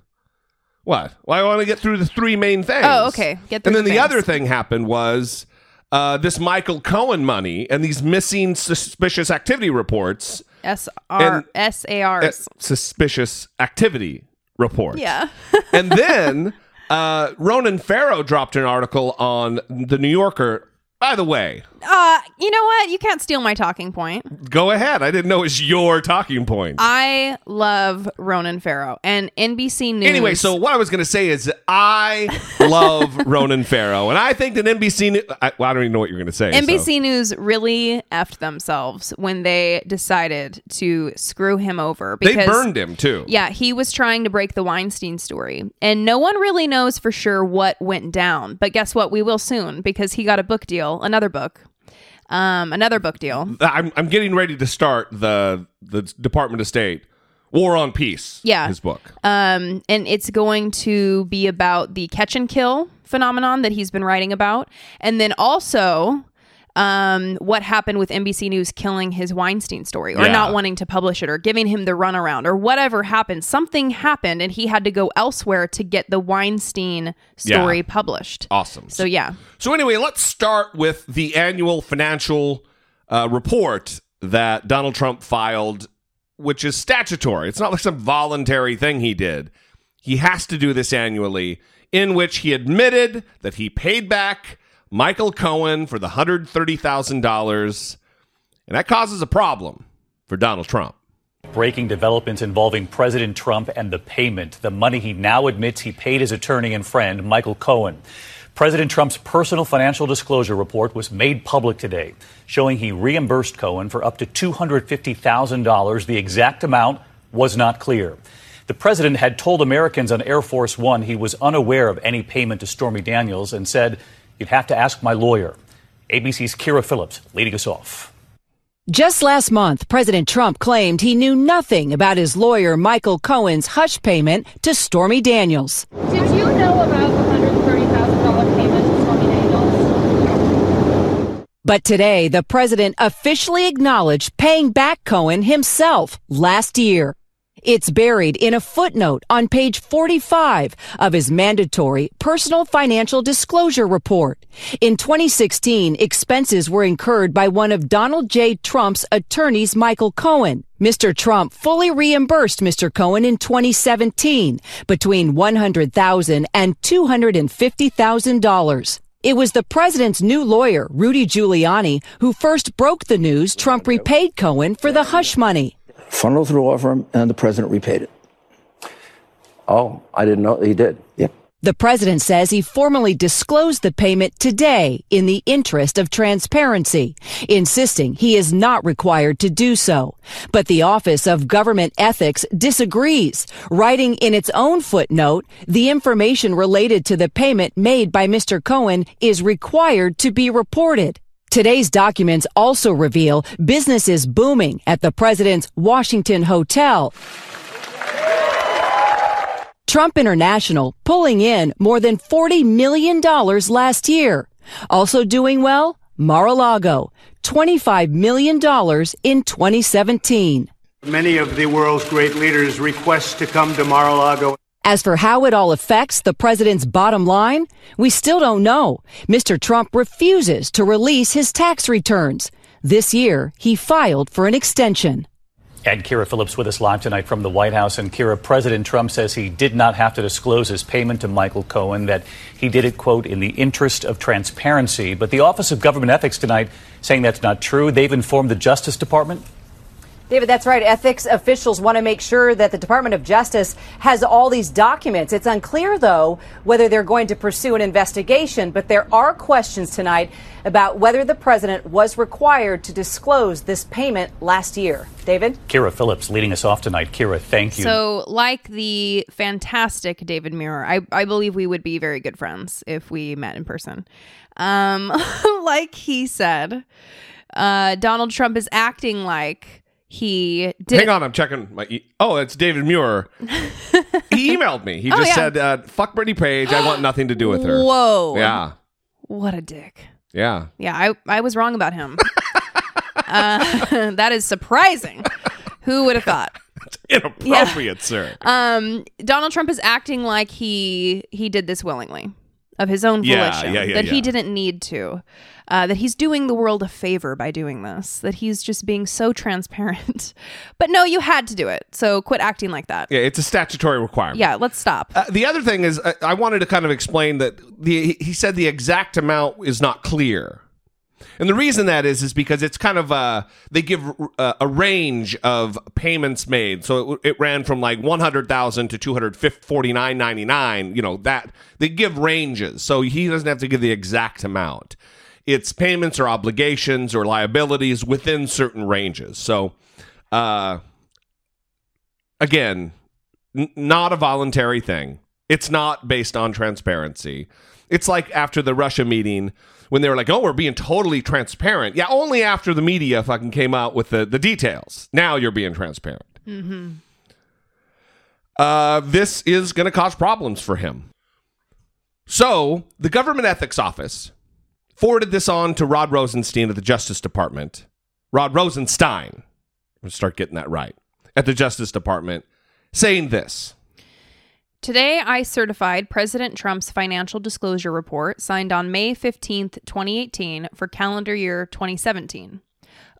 Well, I want to get through the three main things. Oh, okay. Get through and then the the, other thing happened was uh, this Michael Cohen money and these missing suspicious activity reports. S R S A R. uh, suspicious activity report. Yeah. and then uh, Ronan Farrow dropped an article on the New Yorker. By the way, Uh, you know what? You can't steal my talking point. go ahead. I didn't know it was your talking point. I love Ronan Farrow and NBC News. Anyway, so what I was going to say is I love Ronan Farrow, and I think that NBC. New- I, well, I don't even know what you're going to say. so- NBC News really effed themselves when they decided to screw him over They burned him too. Yeah, he was trying to break the Weinstein story. And no one really knows for sure what went down. But guess what? We will soon because he got a book deal, another book. Um, another book deal. I'm, I'm getting ready to start the the Department of State War on Peace. Yeah. his book. Um, and it's going to be about the catch and kill phenomenon that he's been writing about. And then also um, what happened with NBC News killing his Weinstein story or Yeah. not wanting to publish it or giving him the runaround or whatever happened. Something happened and he had to go elsewhere to get the Weinstein story Yeah. published. Awesome. So, yeah. So anyway, let's start with the annual financial uh, report that Donald Trump filed, which is statutory. It's not like some voluntary thing he did. He has to do this annually, in which he admitted that he paid back Michael Cohen for the hundred thirty thousand dollars, and that causes a problem for Donald Trump. Breaking developments involving President Trump and the payment, the money he now admits he paid his attorney and friend, Michael Cohen. President Trump's personal financial disclosure report was made public today, showing he reimbursed Cohen for up to $250,000. The exact amount was not clear. The president had told Americans on Air Force One he was unaware of any payment to Stormy Daniels and said, You'd have to ask my lawyer. ABC's Kyra Phillips leading us off. Just last month, President Trump claimed he knew nothing about his lawyer Michael Cohen's hush payment to Stormy Daniels. Did you know about the $130,000 payment to Stormy Daniels? But today, the president officially acknowledged paying back Cohen himself last year. It's buried in a footnote on page 45 of his mandatory personal financial disclosure report. In 2016, expenses were incurred by one of Donald J. Trump's attorneys, Michael Cohen. Mr. Trump fully reimbursed Mr. Cohen in 2017 between $100,000 and $250,000. It was the president's new lawyer, Rudy Giuliani, who first broke the news Trump repaid Cohen for the hush money. Funneled through law firm, and the president repaid it. Oh, I didn't know he did. Yep. The president says he formally disclosed the payment today in the interest of transparency, insisting he is not required to do so. But the Office of Government Ethics disagrees, writing in its own footnote, the information related to the payment made by Mr. Cohen is required to be reported. Today's documents also reveal business is booming at the president's Washington hotel. Trump International pulling in more than $40 million last year. Also doing well, Mar-a-Lago, $25 million in 2017. Many of the world's great leaders request to come to Mar-a-Lago. As for how it all affects the president's bottom line, we still don't know. Mr. Trump refuses to release his tax returns. This year, he filed for an extension. And Kyra Phillips with us live tonight from the White House. And Kyra, President Trump says he did not have to disclose his payment to Michael Cohen, that he did it, quote, in the interest of transparency. But the Office of Government Ethics tonight saying that's not true. They've informed the Justice Department David, that's right. Ethics officials want to make sure that the Department of Justice has all these documents. It's unclear, though, whether they're going to pursue an investigation, but there are questions tonight about whether the president was required to disclose this payment last year. David? Kyra Phillips leading us off tonight. Kyra, thank you. So, like the fantastic David Muir, I, I believe we would be very good friends if we met in person. Um, like he said, uh, Donald Trump is acting like he did. Hang on, I'm checking my. E- oh, it's David Muir. he emailed me. He Oh, just yeah. said, uh, "Fuck Brittany Page. I want nothing to do with her." Whoa. Yeah. What a dick. Yeah. Yeah, I, I was wrong about him. uh, that is surprising. Who would have thought? Inappropriate, sir. Um, Donald Trump is acting like he he did this willingly, of his own Yeah, volition. yeah, yeah, that he didn't need to. Uh, that he's doing the world a favor by doing this. That he's just being so transparent. but no, you had to do it. So quit acting like that. Yeah, it's a statutory requirement. Yeah, let's stop. Uh, the other thing is, uh, I wanted to kind of explain that the he- he said the exact amount is not clear, and the reason that is is because it's kind of uh they give uh, a range of payments made, so it, it ran from like one hundred thousand to two hundred forty nine ninety nine. You know that they give ranges, so he doesn't have to give the exact amount. It's payments or obligations or liabilities within certain ranges. So, uh, again, n- not a voluntary thing. It's not based on transparency. It's like after the Russia meeting when they were like, "Oh, we're being totally transparent." Yeah, only after the media fucking came out with the the details. Now you're being transparent. Mm-hmm. Uh, this is going to cause problems for him. So the Government Ethics Office forwarded this on to Rod Rosenstein at the Justice Department. Rod Rosenstein, I'm to start getting that right, at the Justice Department, saying this. Today, I certified President Trump's financial disclosure report signed on May 15th, 2018, for calendar year 2017.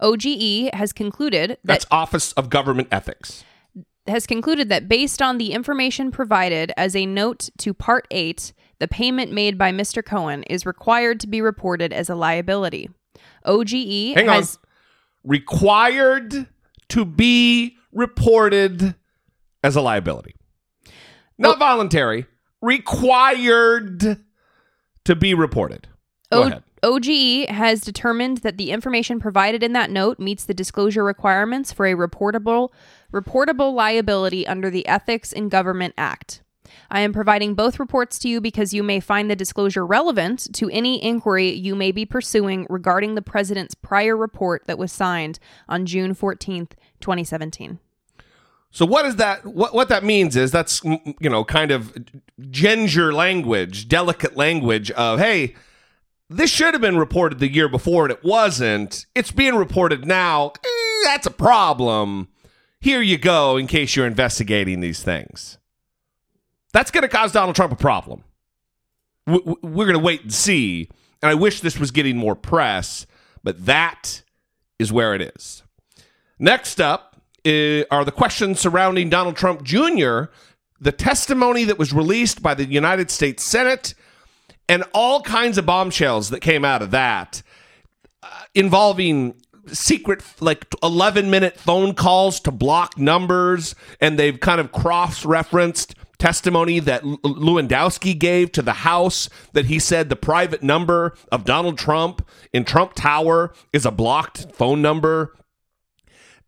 OGE has concluded that That's Office of Government Ethics. has concluded that based on the information provided as a note to Part 8, the payment made by Mr. Cohen is required to be reported as a liability. OGE Hang on. has Required to be reported as a liability. Not voluntary, required to be reported. Go O- ahead. OGE has determined that the information provided in that note meets the disclosure requirements for a reportable reportable liability under the Ethics in Government Act. I am providing both reports to you because you may find the disclosure relevant to any inquiry you may be pursuing regarding the president's prior report that was signed on June 14th, 2017. So what is that? What what that means is that's you know kind of ginger language, delicate language of hey, this should have been reported the year before and it wasn't. It's being reported now. Eh, that's a problem. Here you go in case you're investigating these things. That's going to cause Donald Trump a problem. We're going to wait and see. And I wish this was getting more press, but that is where it is. Next up are the questions surrounding Donald Trump Jr., the testimony that was released by the United States Senate, and all kinds of bombshells that came out of that uh, involving secret, like 11 minute phone calls to block numbers, and they've kind of cross referenced testimony that L- Lewandowski gave to the House that he said the private number of Donald Trump in Trump Tower is a blocked phone number.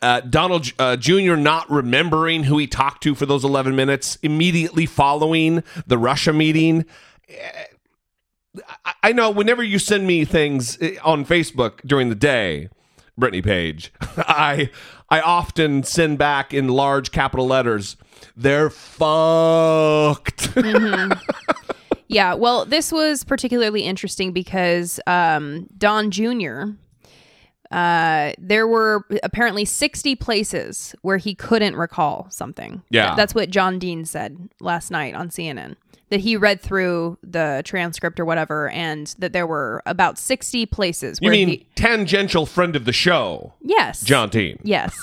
Uh, Donald uh, Jr. not remembering who he talked to for those 11 minutes immediately following the Russia meeting. I, I know whenever you send me things eh, on Facebook during the day, Brittany Page, I I often send back in large capital letters, they're fucked. Yeah, well, this was particularly interesting because um, Don Jr. Uh, there were apparently 60 places where he couldn't recall something. Yeah. That's what John Dean said last night on CNN. That he read through the transcript or whatever, and that there were about 60 places where you mean he. tangential friend of the show, Yes. John Dean? Yes.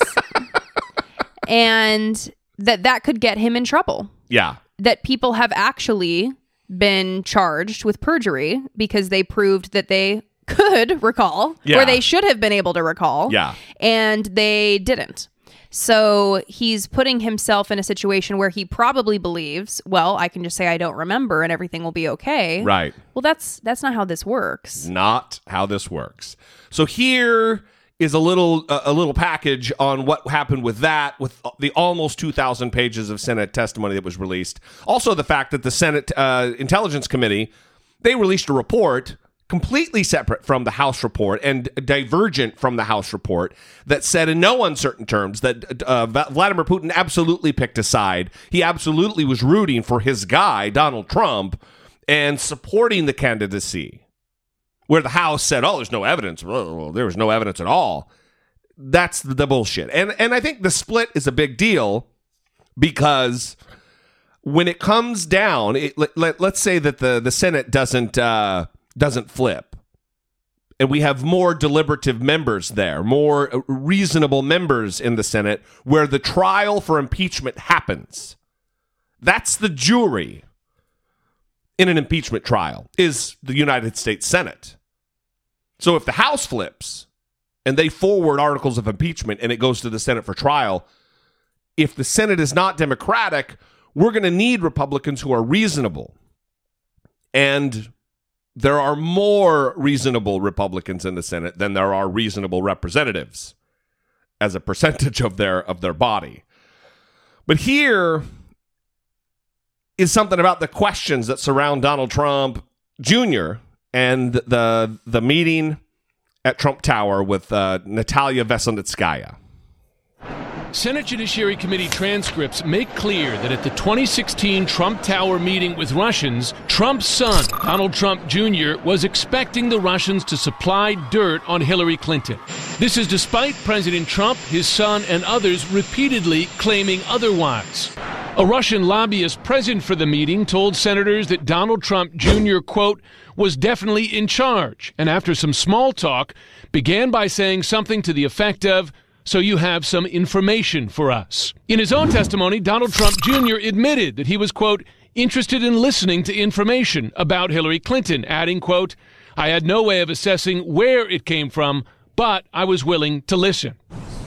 and that that could get him in trouble. Yeah. that people have actually been charged with perjury because they proved that they could recall Yeah. or they should have been able to recall Yeah. and they didn't so he's putting himself in a situation where he probably believes well i can just say i don't remember and everything will be okay Right. well that's that's not how this works not how this works. So here is a little uh, a little package on what happened with that with the almost 2000 pages of Senate testimony that was released. Also the fact that the Senate uh, Intelligence Committee they released a report completely separate from the House report and divergent from the House report that said in no uncertain terms that uh, Vladimir Putin absolutely picked a side. He absolutely was rooting for his guy Donald Trump and supporting the candidacy where the House said, "Oh, there's no evidence." Well, there was no evidence at all. That's the, bullshit, and and I think the split is a big deal because when it comes down, it, let, let, us say that the the Senate doesn't uh, doesn't flip, and we have more deliberative members there, more uh, reasonable members in the Senate, where the trial for impeachment happens. That's the jury in an impeachment trial is the United States Senate. So if the House flips and they forward articles of impeachment and it goes to the Senate for trial, if the Senate is not Democratic, we're going to need Republicans who are reasonable. And there are more reasonable Republicans in the Senate than there are reasonable representatives as a percentage of their of their body. But here is something about the questions that surround Donald Trump Jr. and the the meeting at Trump Tower with uh, Natalia Veselnitskaya. Senate Judiciary Committee transcripts make clear that at the 2016 Trump Tower meeting with Russians, Trump's son, Donald Trump Jr., was expecting the Russians to supply dirt on Hillary Clinton. This is despite President Trump, his son, and others repeatedly claiming otherwise. A Russian lobbyist present for the meeting told senators that Donald Trump Jr., quote, was definitely in charge, and after some small talk, began by saying something to the effect of, so you have some information for us. In his own testimony, Donald Trump Jr. admitted that he was, quote, interested in listening to information about Hillary Clinton, adding, quote, I had no way of assessing where it came from, but I was willing to listen.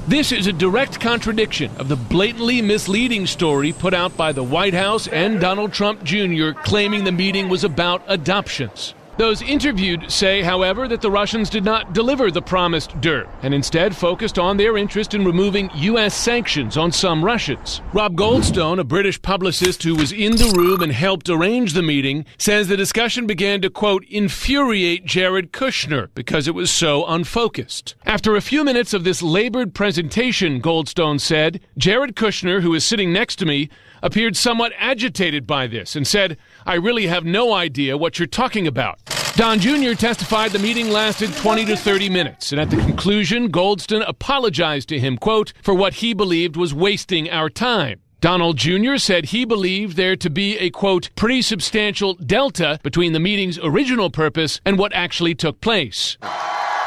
This is a direct contradiction of the blatantly misleading story put out by the White House and Donald Trump Jr. claiming the meeting was about adoptions. Those interviewed say, however, that the Russians did not deliver the promised dirt and instead focused on their interest in removing U.S. sanctions on some Russians. Rob Goldstone, a British publicist who was in the room and helped arrange the meeting, says the discussion began to, quote, infuriate Jared Kushner because it was so unfocused. After a few minutes of this labored presentation, Goldstone said, Jared Kushner, who is sitting next to me, appeared somewhat agitated by this and said, I really have no idea what you're talking about. Don Jr. testified the meeting lasted 20 to 30 minutes, and at the conclusion, Goldstone apologized to him, quote, for what he believed was wasting our time. Donald Jr. said he believed there to be a, quote, pretty substantial delta between the meeting's original purpose and what actually took place.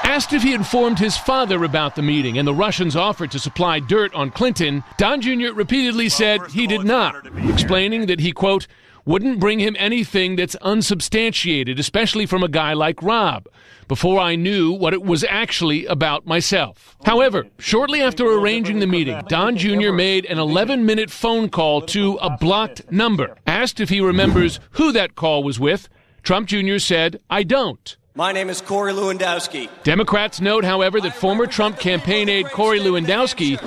Asked if he informed his father about the meeting and the Russians' offer to supply dirt on Clinton, Don Jr. repeatedly said he did not, explaining that he, quote, wouldn't bring him anything that's unsubstantiated, especially from a guy like Rob, before I knew what it was actually about myself. However, shortly after arranging the meeting, Don Jr. made an 11 minute phone call to a blocked number. Asked if he remembers who that call was with, Trump Jr. said, I don't. My name is Corey Lewandowski. Democrats note, however, that former Trump campaign aide Corey Lewandowski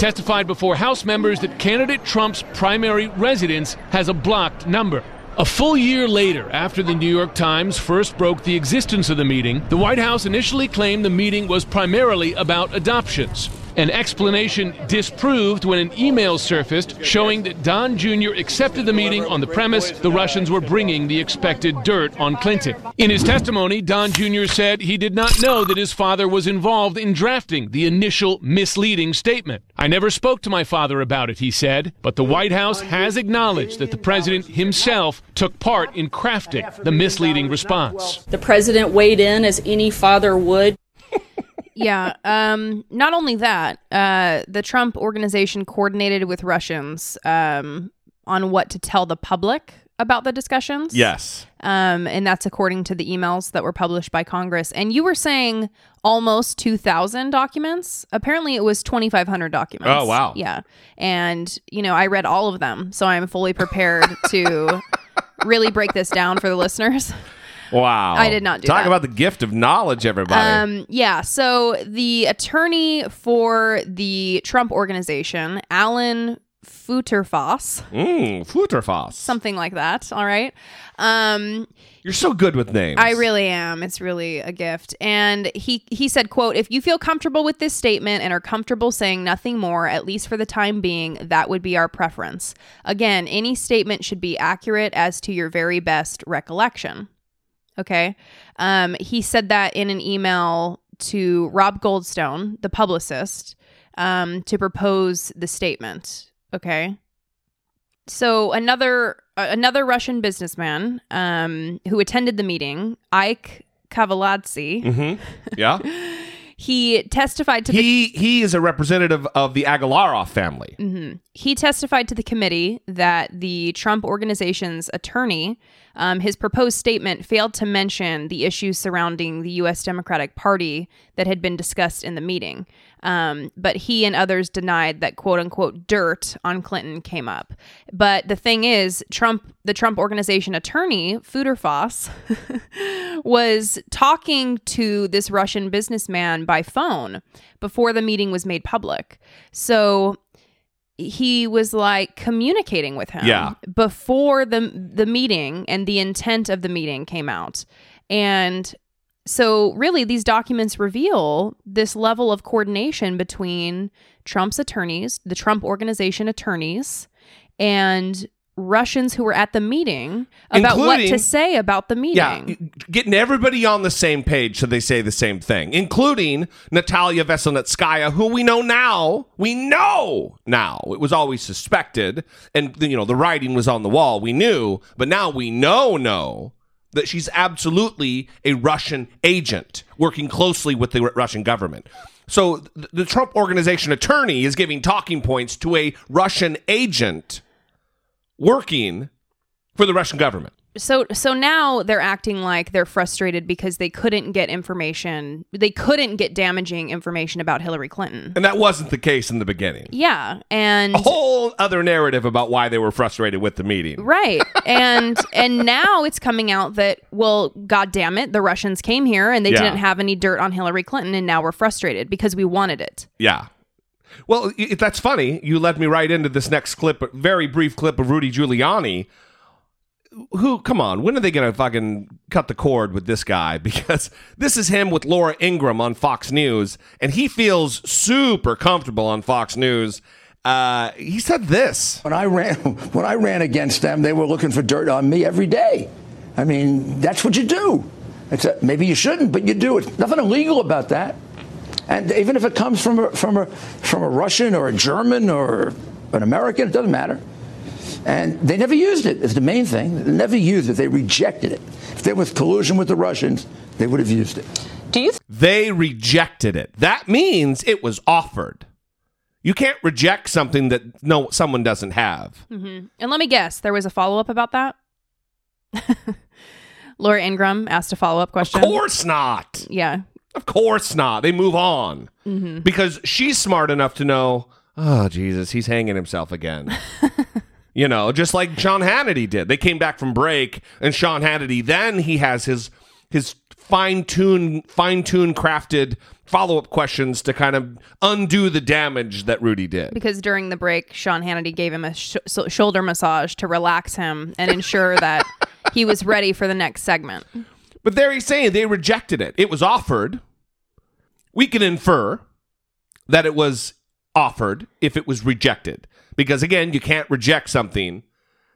testified before House members that candidate Trump's primary residence has a blocked number. A full year later, after the New York Times first broke the existence of the meeting, the White House initially claimed the meeting was primarily about adoptions. An explanation disproved when an email surfaced showing that Don Jr. accepted the meeting on the premise the Russians were bringing the expected dirt on Clinton. In his testimony, Don Jr. said he did not know that his father was involved in drafting the initial misleading statement. I never spoke to my father about it, he said, but the White House has acknowledged that the president himself took part in crafting the misleading response. The president weighed in as any father would. Yeah. Um, not only that, uh, the Trump organization coordinated with Russians um, on what to tell the public about the discussions. Yes. Um, and that's according to the emails that were published by Congress. And you were saying almost 2,000 documents. Apparently, it was 2,500 documents. Oh, wow. Yeah. And, you know, I read all of them. So I'm fully prepared to really break this down for the listeners. Wow. I did not do Talk that. about the gift of knowledge, everybody. Um, yeah. So the attorney for the Trump organization, Alan Futerfoss, mm, Futterfoss. something like that. All right. Um, You're so good with names. I really am. It's really a gift. And he he said, "quote If you feel comfortable with this statement and are comfortable saying nothing more, at least for the time being, that would be our preference. Again, any statement should be accurate as to your very best recollection." Okay. Um, he said that in an email to Rob Goldstone, the publicist, um, to propose the statement. Okay. So another uh, another Russian businessman um, who attended the meeting, Ike Kaveladze, Mm-hmm. Yeah. he testified to the he he is a representative of the Agalarov family. Mhm. He testified to the committee that the Trump organization's attorney, um, his proposed statement failed to mention the issues surrounding the U.S. Democratic Party that had been discussed in the meeting. Um, but he and others denied that "quote unquote" dirt on Clinton came up. But the thing is, Trump, the Trump organization attorney Futerfoss, was talking to this Russian businessman by phone before the meeting was made public. So he was like communicating with him Yeah. before the the meeting and the intent of the meeting came out. And so really these documents reveal this level of coordination between Trump's attorneys, the Trump organization attorneys, and Russians who were at the meeting about what to say about the meeting. Yeah, getting everybody on the same page so they say the same thing, including Natalia Veselnitskaya, who we know now. We know now. It was always suspected, and you know the writing was on the wall. We knew, but now we know know that she's absolutely a Russian agent working closely with the Russian government. So the Trump organization attorney is giving talking points to a Russian agent working for the Russian government. So so now they're acting like they're frustrated because they couldn't get information they couldn't get damaging information about Hillary Clinton. And that wasn't the case in the beginning. Yeah, and A whole other narrative about why they were frustrated with the meeting. right. And and now it's coming out that well god damn it the Russians came here and they Yeah. didn't have any dirt on Hillary Clinton and now we're frustrated because we wanted it. Yeah. Well, that's funny. You led me right into this next clip, a very brief clip of Rudy Giuliani. Who, come on, when are they going to fucking cut the cord with this guy? Because this is him with Laura Ingraham on Fox News, and he feels super comfortable on Fox News. Uh, he said this. When I ran, when I ran against them, they were looking for dirt on me every day. I mean, that's what you do. A, maybe you shouldn't, but you do it. Nothing illegal about that. And even if it comes from a, from a from a Russian or a German or an American, it doesn't matter. And they never used it. Is the main thing. They never used it. They rejected it. If there was collusion with the Russians, they would have used it. Do you They rejected it. That means it was offered. You can't reject something that no someone doesn't have. hmm And let me guess, there was a follow up about that. Laura Ingraham asked a follow up question. Of course not. Yeah. Of course not. They move on Mhm. because she's smart enough to know. Oh Jesus, he's hanging himself again. you know, just like Sean Hannity did. They came back from break, and Sean Hannity then he has his his fine tune fine tune crafted follow up questions to kind of undo the damage that Rudy did. Because during the break, Sean Hannity gave him a sh- shoulder massage to relax him and ensure that he was ready for the next segment. But there he's saying they rejected it. It was offered. We can infer that it was offered if it was rejected. Because again, you can't reject something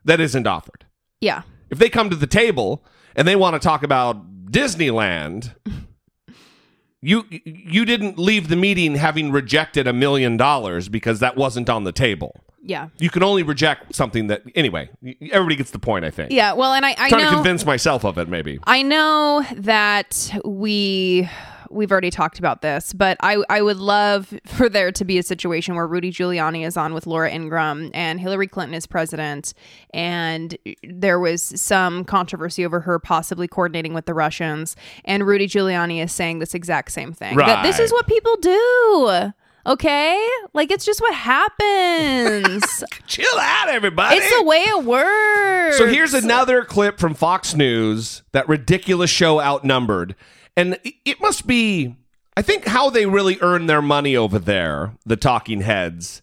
that isn't offered. Yeah. If they come to the table and they want to talk about Disneyland, you you didn't leave the meeting having rejected a million dollars because that wasn't on the table. Yeah. You can only reject something that anyway, everybody gets the point, I think. Yeah. Well, and I, I Trying know. to convince myself of it maybe. I know that we we've already talked about this, but I I would love for there to be a situation where Rudy Giuliani is on with Laura Ingraham and Hillary Clinton is president and there was some controversy over her possibly coordinating with the Russians and Rudy Giuliani is saying this exact same thing. That this is what people do. Okay? Like it's just what happens. Chill out everybody. it's the way it works. So here's another clip from Fox News, that ridiculous show Outnumbered. And it- must be, I think, how they really earn their money over there, the talking heads,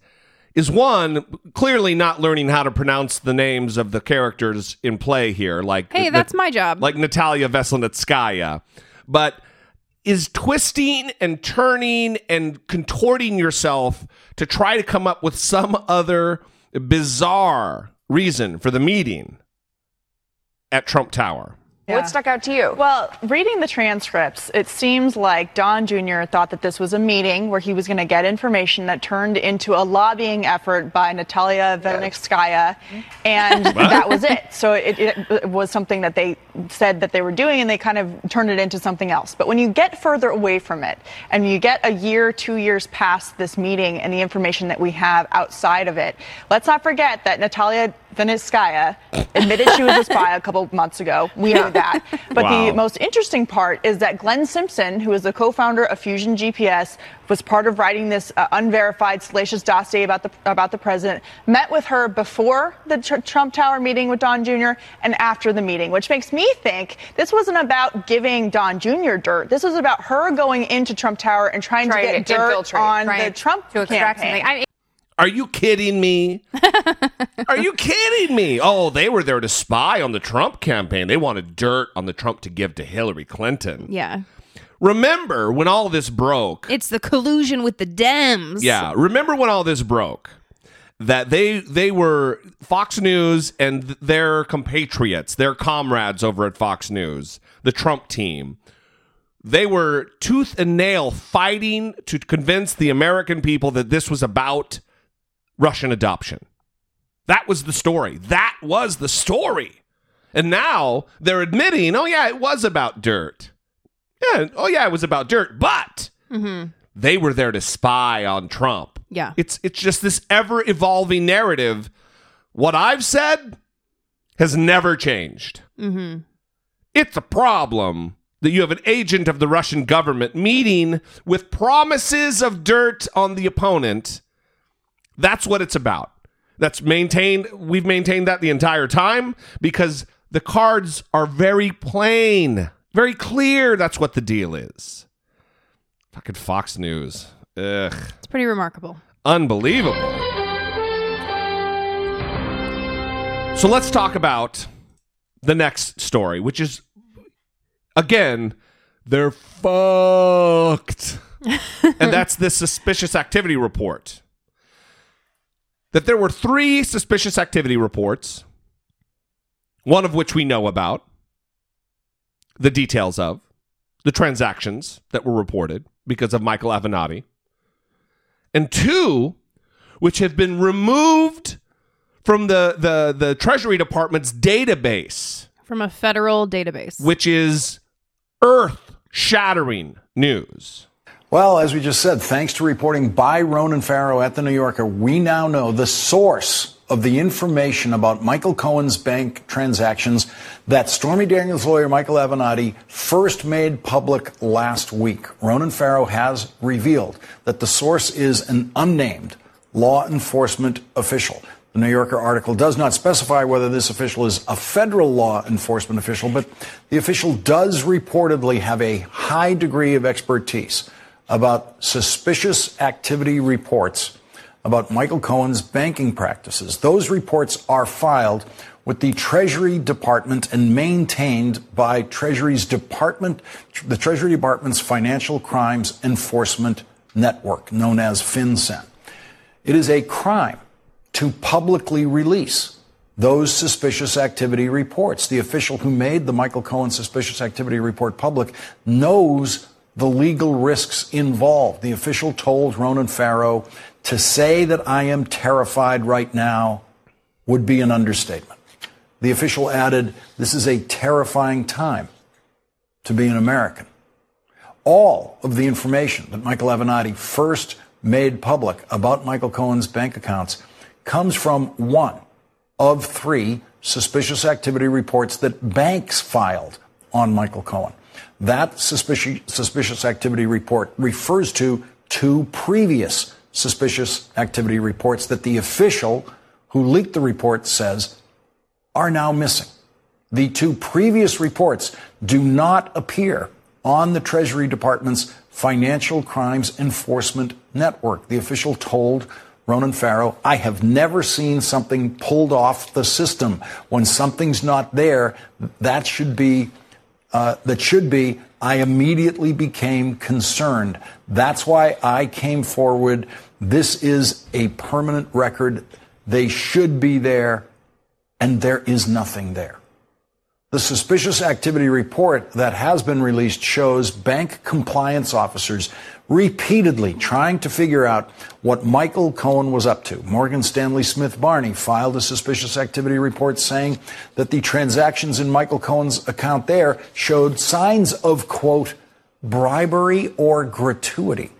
is one, clearly not learning how to pronounce the names of the characters in play here. Like, Hey, that's my job. Like Natalia Veselnitskaya. But is twisting and turning and contorting yourself to try to come up with some other bizarre reason for the meeting at Trump Tower. What stuck out to you? Well, reading the transcripts, it seems like Don Jr. thought that this was a meeting where he was going to get information that turned into a lobbying effort by Natalia Veselnitskaya, and What? that was it. So it, it was something that they said that they were doing, and they kind of turned it into something else. But when you get further away from it, and you get a year, two years past this meeting and the information that we have outside of it, let's not forget that Natalia Veselnitskaya admitted she was a spy a couple months ago. We know that. But Wow. the most interesting part is that Glenn Simpson, who is the co-founder of Fusion GPS, was part of writing this uh, unverified salacious dossier about the about the president. Met with her before the tr- Trump Tower meeting with Don Jr. and after the meeting, which makes me think this wasn't about giving Don Jr. dirt. This was about her going into Trump Tower and trying, Trying to get dirt on the Trump to extract campaign. something. I- Are you kidding me? Are you kidding me? Oh, they were there to spy on the Trump campaign. They wanted dirt on the Trump to give to Hillary Clinton. Yeah. Remember when all this broke? It's the collusion with the Dems. Yeah, remember when all this broke? That they they were Fox News and their compatriots, their comrades over at Fox News, the Trump team. They were tooth and nail fighting to convince the American people that this was about Russian adoption. That was the story. That was the story. And now they're admitting, oh yeah, it was about dirt. Yeah, oh yeah, it was about dirt, but Mm-hmm. they were there to spy on Trump. Yeah. It's it's just this ever evolving narrative. What I've said has never changed. Mm-hmm. It's a problem that you have an agent of the Russian government meeting with promises of dirt on the opponent. That's what it's about. That's maintained. We've maintained that the entire time because the cards are very plain, very clear. That's what the deal is. Fucking Fox News. Ugh. It's pretty remarkable. Unbelievable. So let's talk about the next story, which is again, they're fucked. and that's this suspicious activity report. That there were three suspicious activity reports, one of which we know about, the details of, the transactions that were reported because of Michael Avenatti and two which have been removed from the the the treasury department's database From a federal database. which is earth shattering news Well, as we just said, thanks to reporting by Ronan Farrow at The New Yorker, we now know the source of the information about Michael Cohen's bank transactions that Stormy Daniels' lawyer Michael Avenatti first made public last week. Ronan Farrow has revealed that the source is an unnamed law enforcement official. The New Yorker article does not specify whether this official is a federal law enforcement official, but the official does reportedly have a high degree of expertise about suspicious activity reports about Michael Cohen's banking practices. Those reports are filed with the Treasury Department and maintained by Treasury's Department, the Treasury Department's Financial Crimes Enforcement Network, known as FinCEN. It is a crime to publicly release those suspicious activity reports. The official who made the Michael Cohen suspicious activity report public knows the legal risks involved. The official told Ronan Farrow to say that I am terrified right now would be an understatement. The official added, This is a terrifying time to be an American. All of the information that Michael Avenatti first made public about Michael Cohen's bank accounts comes from one of three suspicious activity reports that banks filed on Michael Cohen. That suspicious, activity report refers to two previous suspicious activity reports that the official who leaked the report says are now missing. The two previous reports do not appear on the Treasury Department's Financial Crimes Enforcement Network. The official told Ronan Farrow, I have never seen something pulled off the system. When something's not there, that should be, uh, that should be, I immediately became concerned. That's why I came forward. This is a permanent record. They should be there, and there is nothing there. The suspicious activity report that has been released shows bank compliance officers repeatedly trying to figure out what Michael Cohen was up to. Morgan Stanley Smith Barney filed a suspicious activity report saying that the transactions in Michael Cohen's account there showed signs of, quote, bribery or gratuity.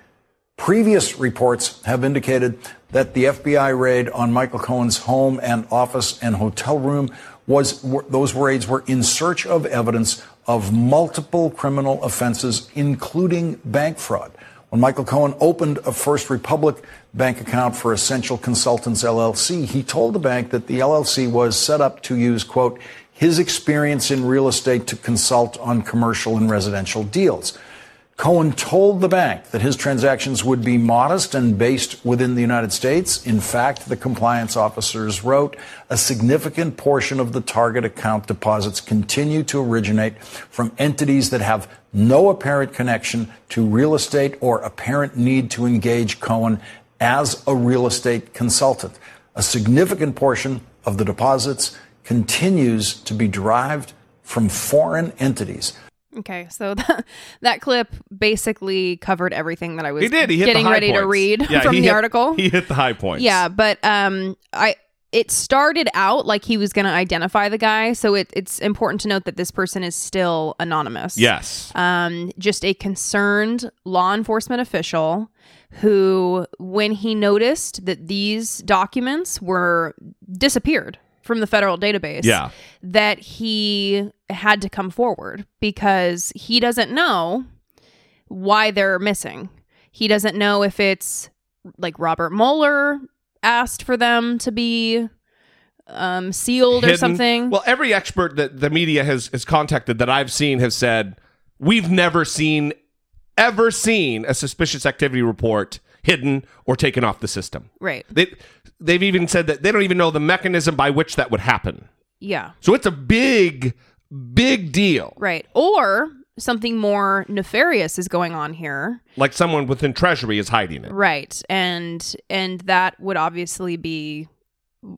Previous reports have indicated that the FBI raid on Michael Cohen's home and office and hotel room was those raids were in search of evidence of multiple criminal offenses, including bank fraud. When Michael Cohen opened a First Republic bank account for Essential Consultants LLC, he told the bank that the LLC was set up to use, quote, his experience in real estate to consult on commercial and residential deals. Cohen told the bank that his transactions would be modest and based within the United States. In fact, the compliance officers wrote a significant portion of the target account deposits continue to originate from entities that have no apparent connection to real estate or apparent need to engage Cohen as a real estate consultant. A significant portion of the deposits continues to be derived from foreign entities. Okay, so that, that clip basically covered everything that I was He did. He hit getting ready to read Yeah, from the hit- article. He hit the high points. Yeah, but um, I it started out like he was going to identify the guy, so it, it's important to note that this person is still anonymous. Yes. um, just a concerned law enforcement official who, when he noticed that these documents were disappeared from the federal database, Yeah. that he had to come forward because he doesn't know why they're missing. He doesn't know if it's like Robert Mueller asked for them to be um, sealed or something. Well, every expert that the media has has contacted that I've seen has said we've never seen ever seen a suspicious activity report hidden or taken off the system. Right. They they've even said that they don't even know the mechanism by which that would happen. Yeah. So it's a big big deal. Right. Or something more nefarious is going on here. Like someone within treasury is hiding it. Right. And and that would obviously be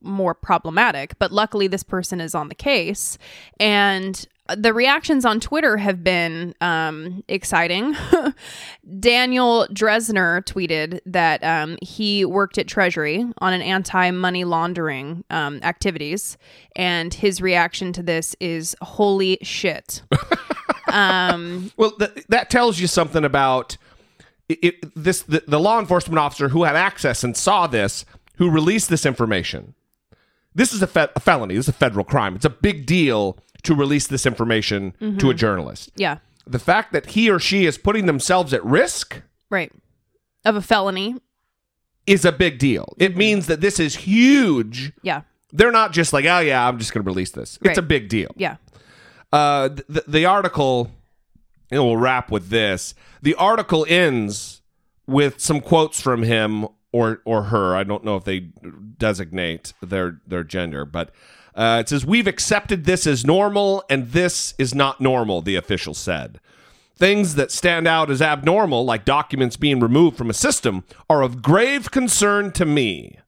more problematic, but luckily this person is on the case and the reactions on Twitter have been um, exciting. Daniel Drezner tweeted that um, he worked at Treasury on an anti money laundering um, activities, and his reaction to this is holy shit. um, Well, th- that tells you something about it, it- this the, the law enforcement officer who had access and saw this, who released this information. this is a, fe- a felony. This is a federal crime. It's a big deal to release this information to a Mhm. journalist. Yeah. The fact that he or she is putting themselves at risk Right. Of a felony. is a big deal. It means that this is huge. Yeah. They're not just like, oh yeah, I'm just going to release this. It's Right. a big deal. Yeah. Uh, the, the article, and we'll wrap with this. The article ends with some quotes from him or or her. I don't know if they designate their their gender, but uh, it says we've accepted this as normal, and this is not normal. The official said. Things that stand out as abnormal, like documents being removed from a system, are of grave concern to me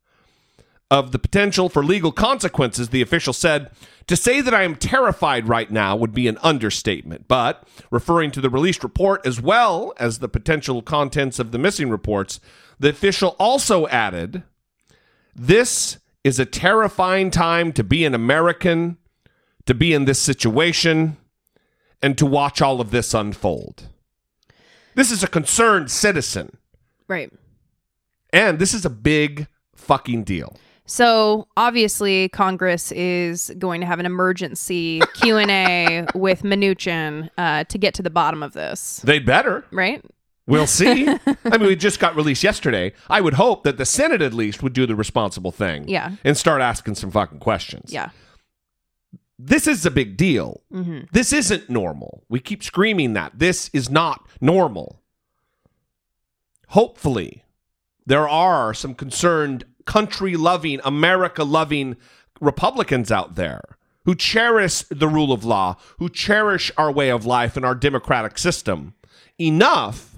of the potential for legal consequences, the official said, to say that I am terrified right now would be an understatement. But referring to the released report as well as the potential contents of the missing reports, the official also added, This is a terrifying time to be an American, to be in this situation, and to watch all of this unfold. This is a concerned citizen, Right. and this is a big fucking deal. So obviously, Congress is going to have an emergency Q and A with Mnuchin uh, to get to the bottom of this, They'd better. right? We'll see. I mean, we just got released yesterday. I would hope that the Senate at least would do the responsible thing. Yeah. And start asking some fucking questions. Yeah. This is a big deal. Mhm. This isn't normal. We keep screaming that. This is not normal. Hopefully, there are some concerned, country loving, America loving Republicans out there who cherish the rule of law, who cherish our way of life and our democratic system enough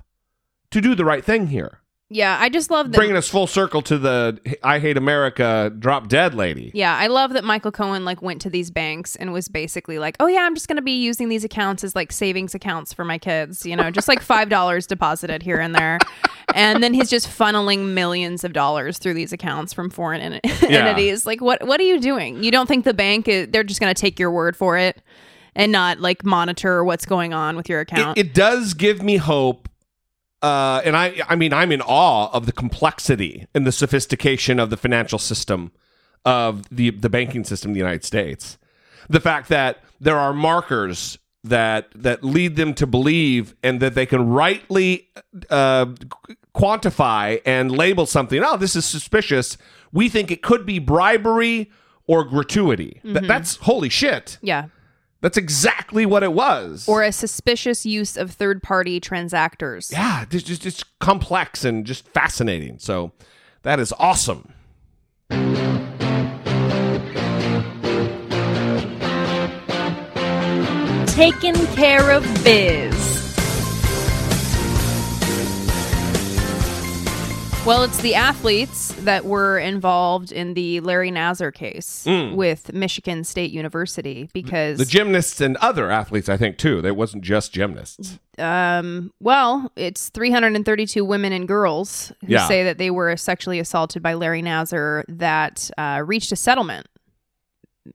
to do the right thing here. Yeah, I just love that. Bringing us full circle to the I hate America drop dead lady. Yeah, I love that Michael Cohen like went to these banks and was basically like, "Oh yeah, I'm just going to be using these accounts as like savings accounts for my kids, you know, just like $5 deposited here and there." And then he's just funneling millions of dollars through these accounts from foreign en- entities. Like what what are you doing? You don't think the bank is, they're just going to take your word for it and not like monitor what's going on with your account? It, it does give me hope. Uh, and I, I mean, I'm in awe of the complexity and the sophistication of the financial system of the the banking system in the United States. The fact that there are markers that that lead them to believe and that they can rightly uh, quantify and label something. Oh, this is suspicious. We think it could be bribery or gratuity. Th- Mhm. that's holy shit. yeah. That's exactly what it was. Or a suspicious use of third-party transactors. yeah, it's just it's complex and just fascinating. So that is awesome. Taking care of biz. Well, it's the athletes that were involved in the Larry Nassar case Mm. with Michigan State University because The gymnasts and other athletes, I think, too. It wasn't just gymnasts. um well, it's 332 women and girls who Yeah. say that they were sexually assaulted by Larry Nassar that uh, reached a settlement.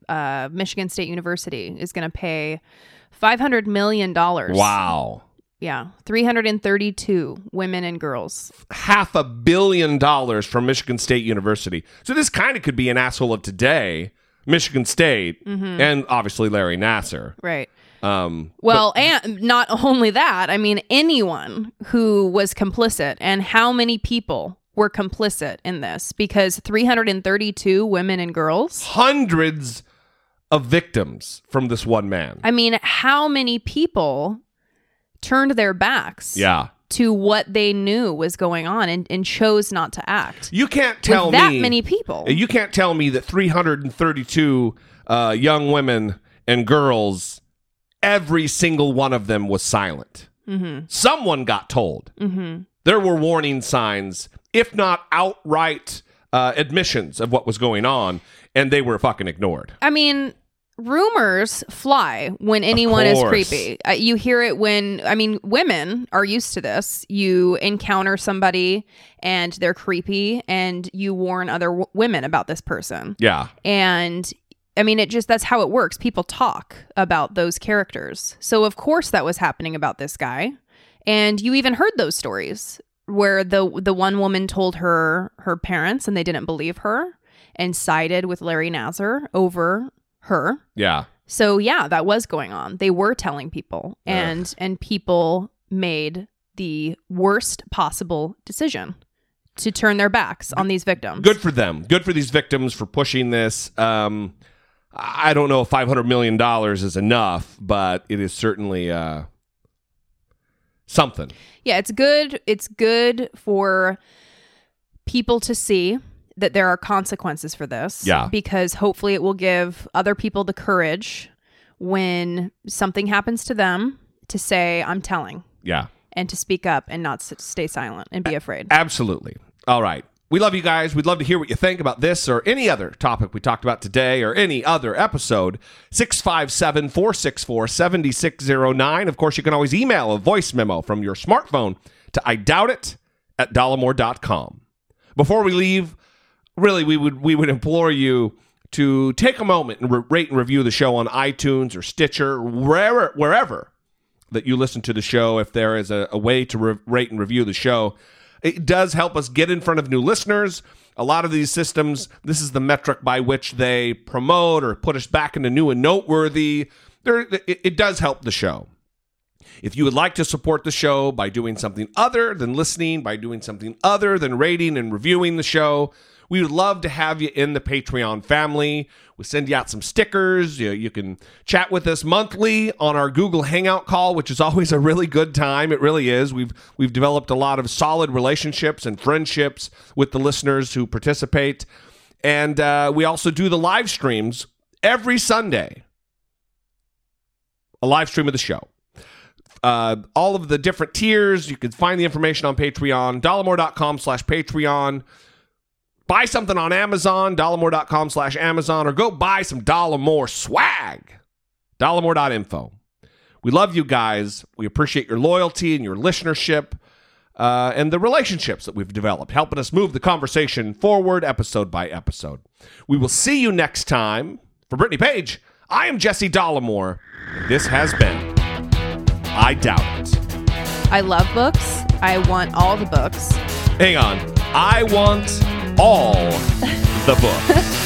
Uh, Michigan State University is going to pay 500 million dollars. Wow. Yeah, 332 women and girls. Half a billion dollars from Michigan State University. So this kind of could be an asshole of today, Michigan State, Mhm. and obviously Larry Nassar. Right. Um, Well, and not only that, I mean, anyone who was complicit and how many people were complicit in this because 332 women and girls. hundreds of victims from this one man. I mean, how many people turned their backs Yeah. to what they knew was going on and, and chose not to act? You can't tell that me many people. You can't tell me that 332 uh, young women and girls, every single one of them was silent. Mm-hmm. Someone got told. Mm-hmm. There were warning signs, if not outright uh, admissions of what was going on, and they were fucking ignored. I mean, rumors fly when anyone is creepy. Uh, you hear it when, I mean, women are used to this. You encounter somebody and they're creepy, and you warn other w- women about this person. Yeah. And I mean, it just, that's how it works. People talk about those characters. So, of course, that was happening about this guy. And you even heard those stories where the the one woman told her her parents and they didn't believe her and sided with Larry Nassar over her. Yeah. So yeah, that was going on. They were telling people and and people made the worst possible decision to turn their backs on these victims. Good for them. Good for these victims for pushing this. Um, I don't know if five hundred million dollars is enough, but it is certainly uh, something. Yeah, it's good. It's good for people to see that there are consequences for this. Yeah. Because hopefully it will give other people the courage when something happens to them to say, I'm telling, Yeah. and to speak up and not s- stay silent and be afraid. Absolutely. All right. We love you guys. We'd love to hear what you think about this or any other topic we talked about today or any other episode. 657 464 7609. Of course, you can always email a voice memo from your smartphone to I doubt it at dollemore.com. Before we leave, really, we would we would implore you to take a moment and re- rate and review the show on iTunes or Stitcher, wherever wherever that you listen to the show. If there is a, a way to re- rate and review the show, it does help us get in front of new listeners. A lot of these systems, this is the metric by which they promote or put us back into new and noteworthy. There, it, it does help the show. If you would like to support the show by doing something other than listening, by doing something other than rating and reviewing the show, we would love to have you in the Patreon family. We send you out some stickers. You, you can chat with us monthly on our Google Hangout call, which is always a really good time. It really is. We've we've developed a lot of solid relationships and friendships with the listeners who participate, and uh, we also do the live streams every Sunday. A live stream of the show uh, all of the different tiers. You can find the information on Patreon, dollemore.com slash Patreon. Buy something on Amazon, dollemore.com slash Amazon, or go buy some Dollemore swag, dollemore.info. We love you guys. We appreciate your loyalty and your listenership uh, and the relationships that we've developed, helping us move the conversation forward episode by episode. We will see you next time. For Brittany Page, I am Jesse Dollemore. This has been I doubt it. I love books. I want all the books. Hang on. I want all the books.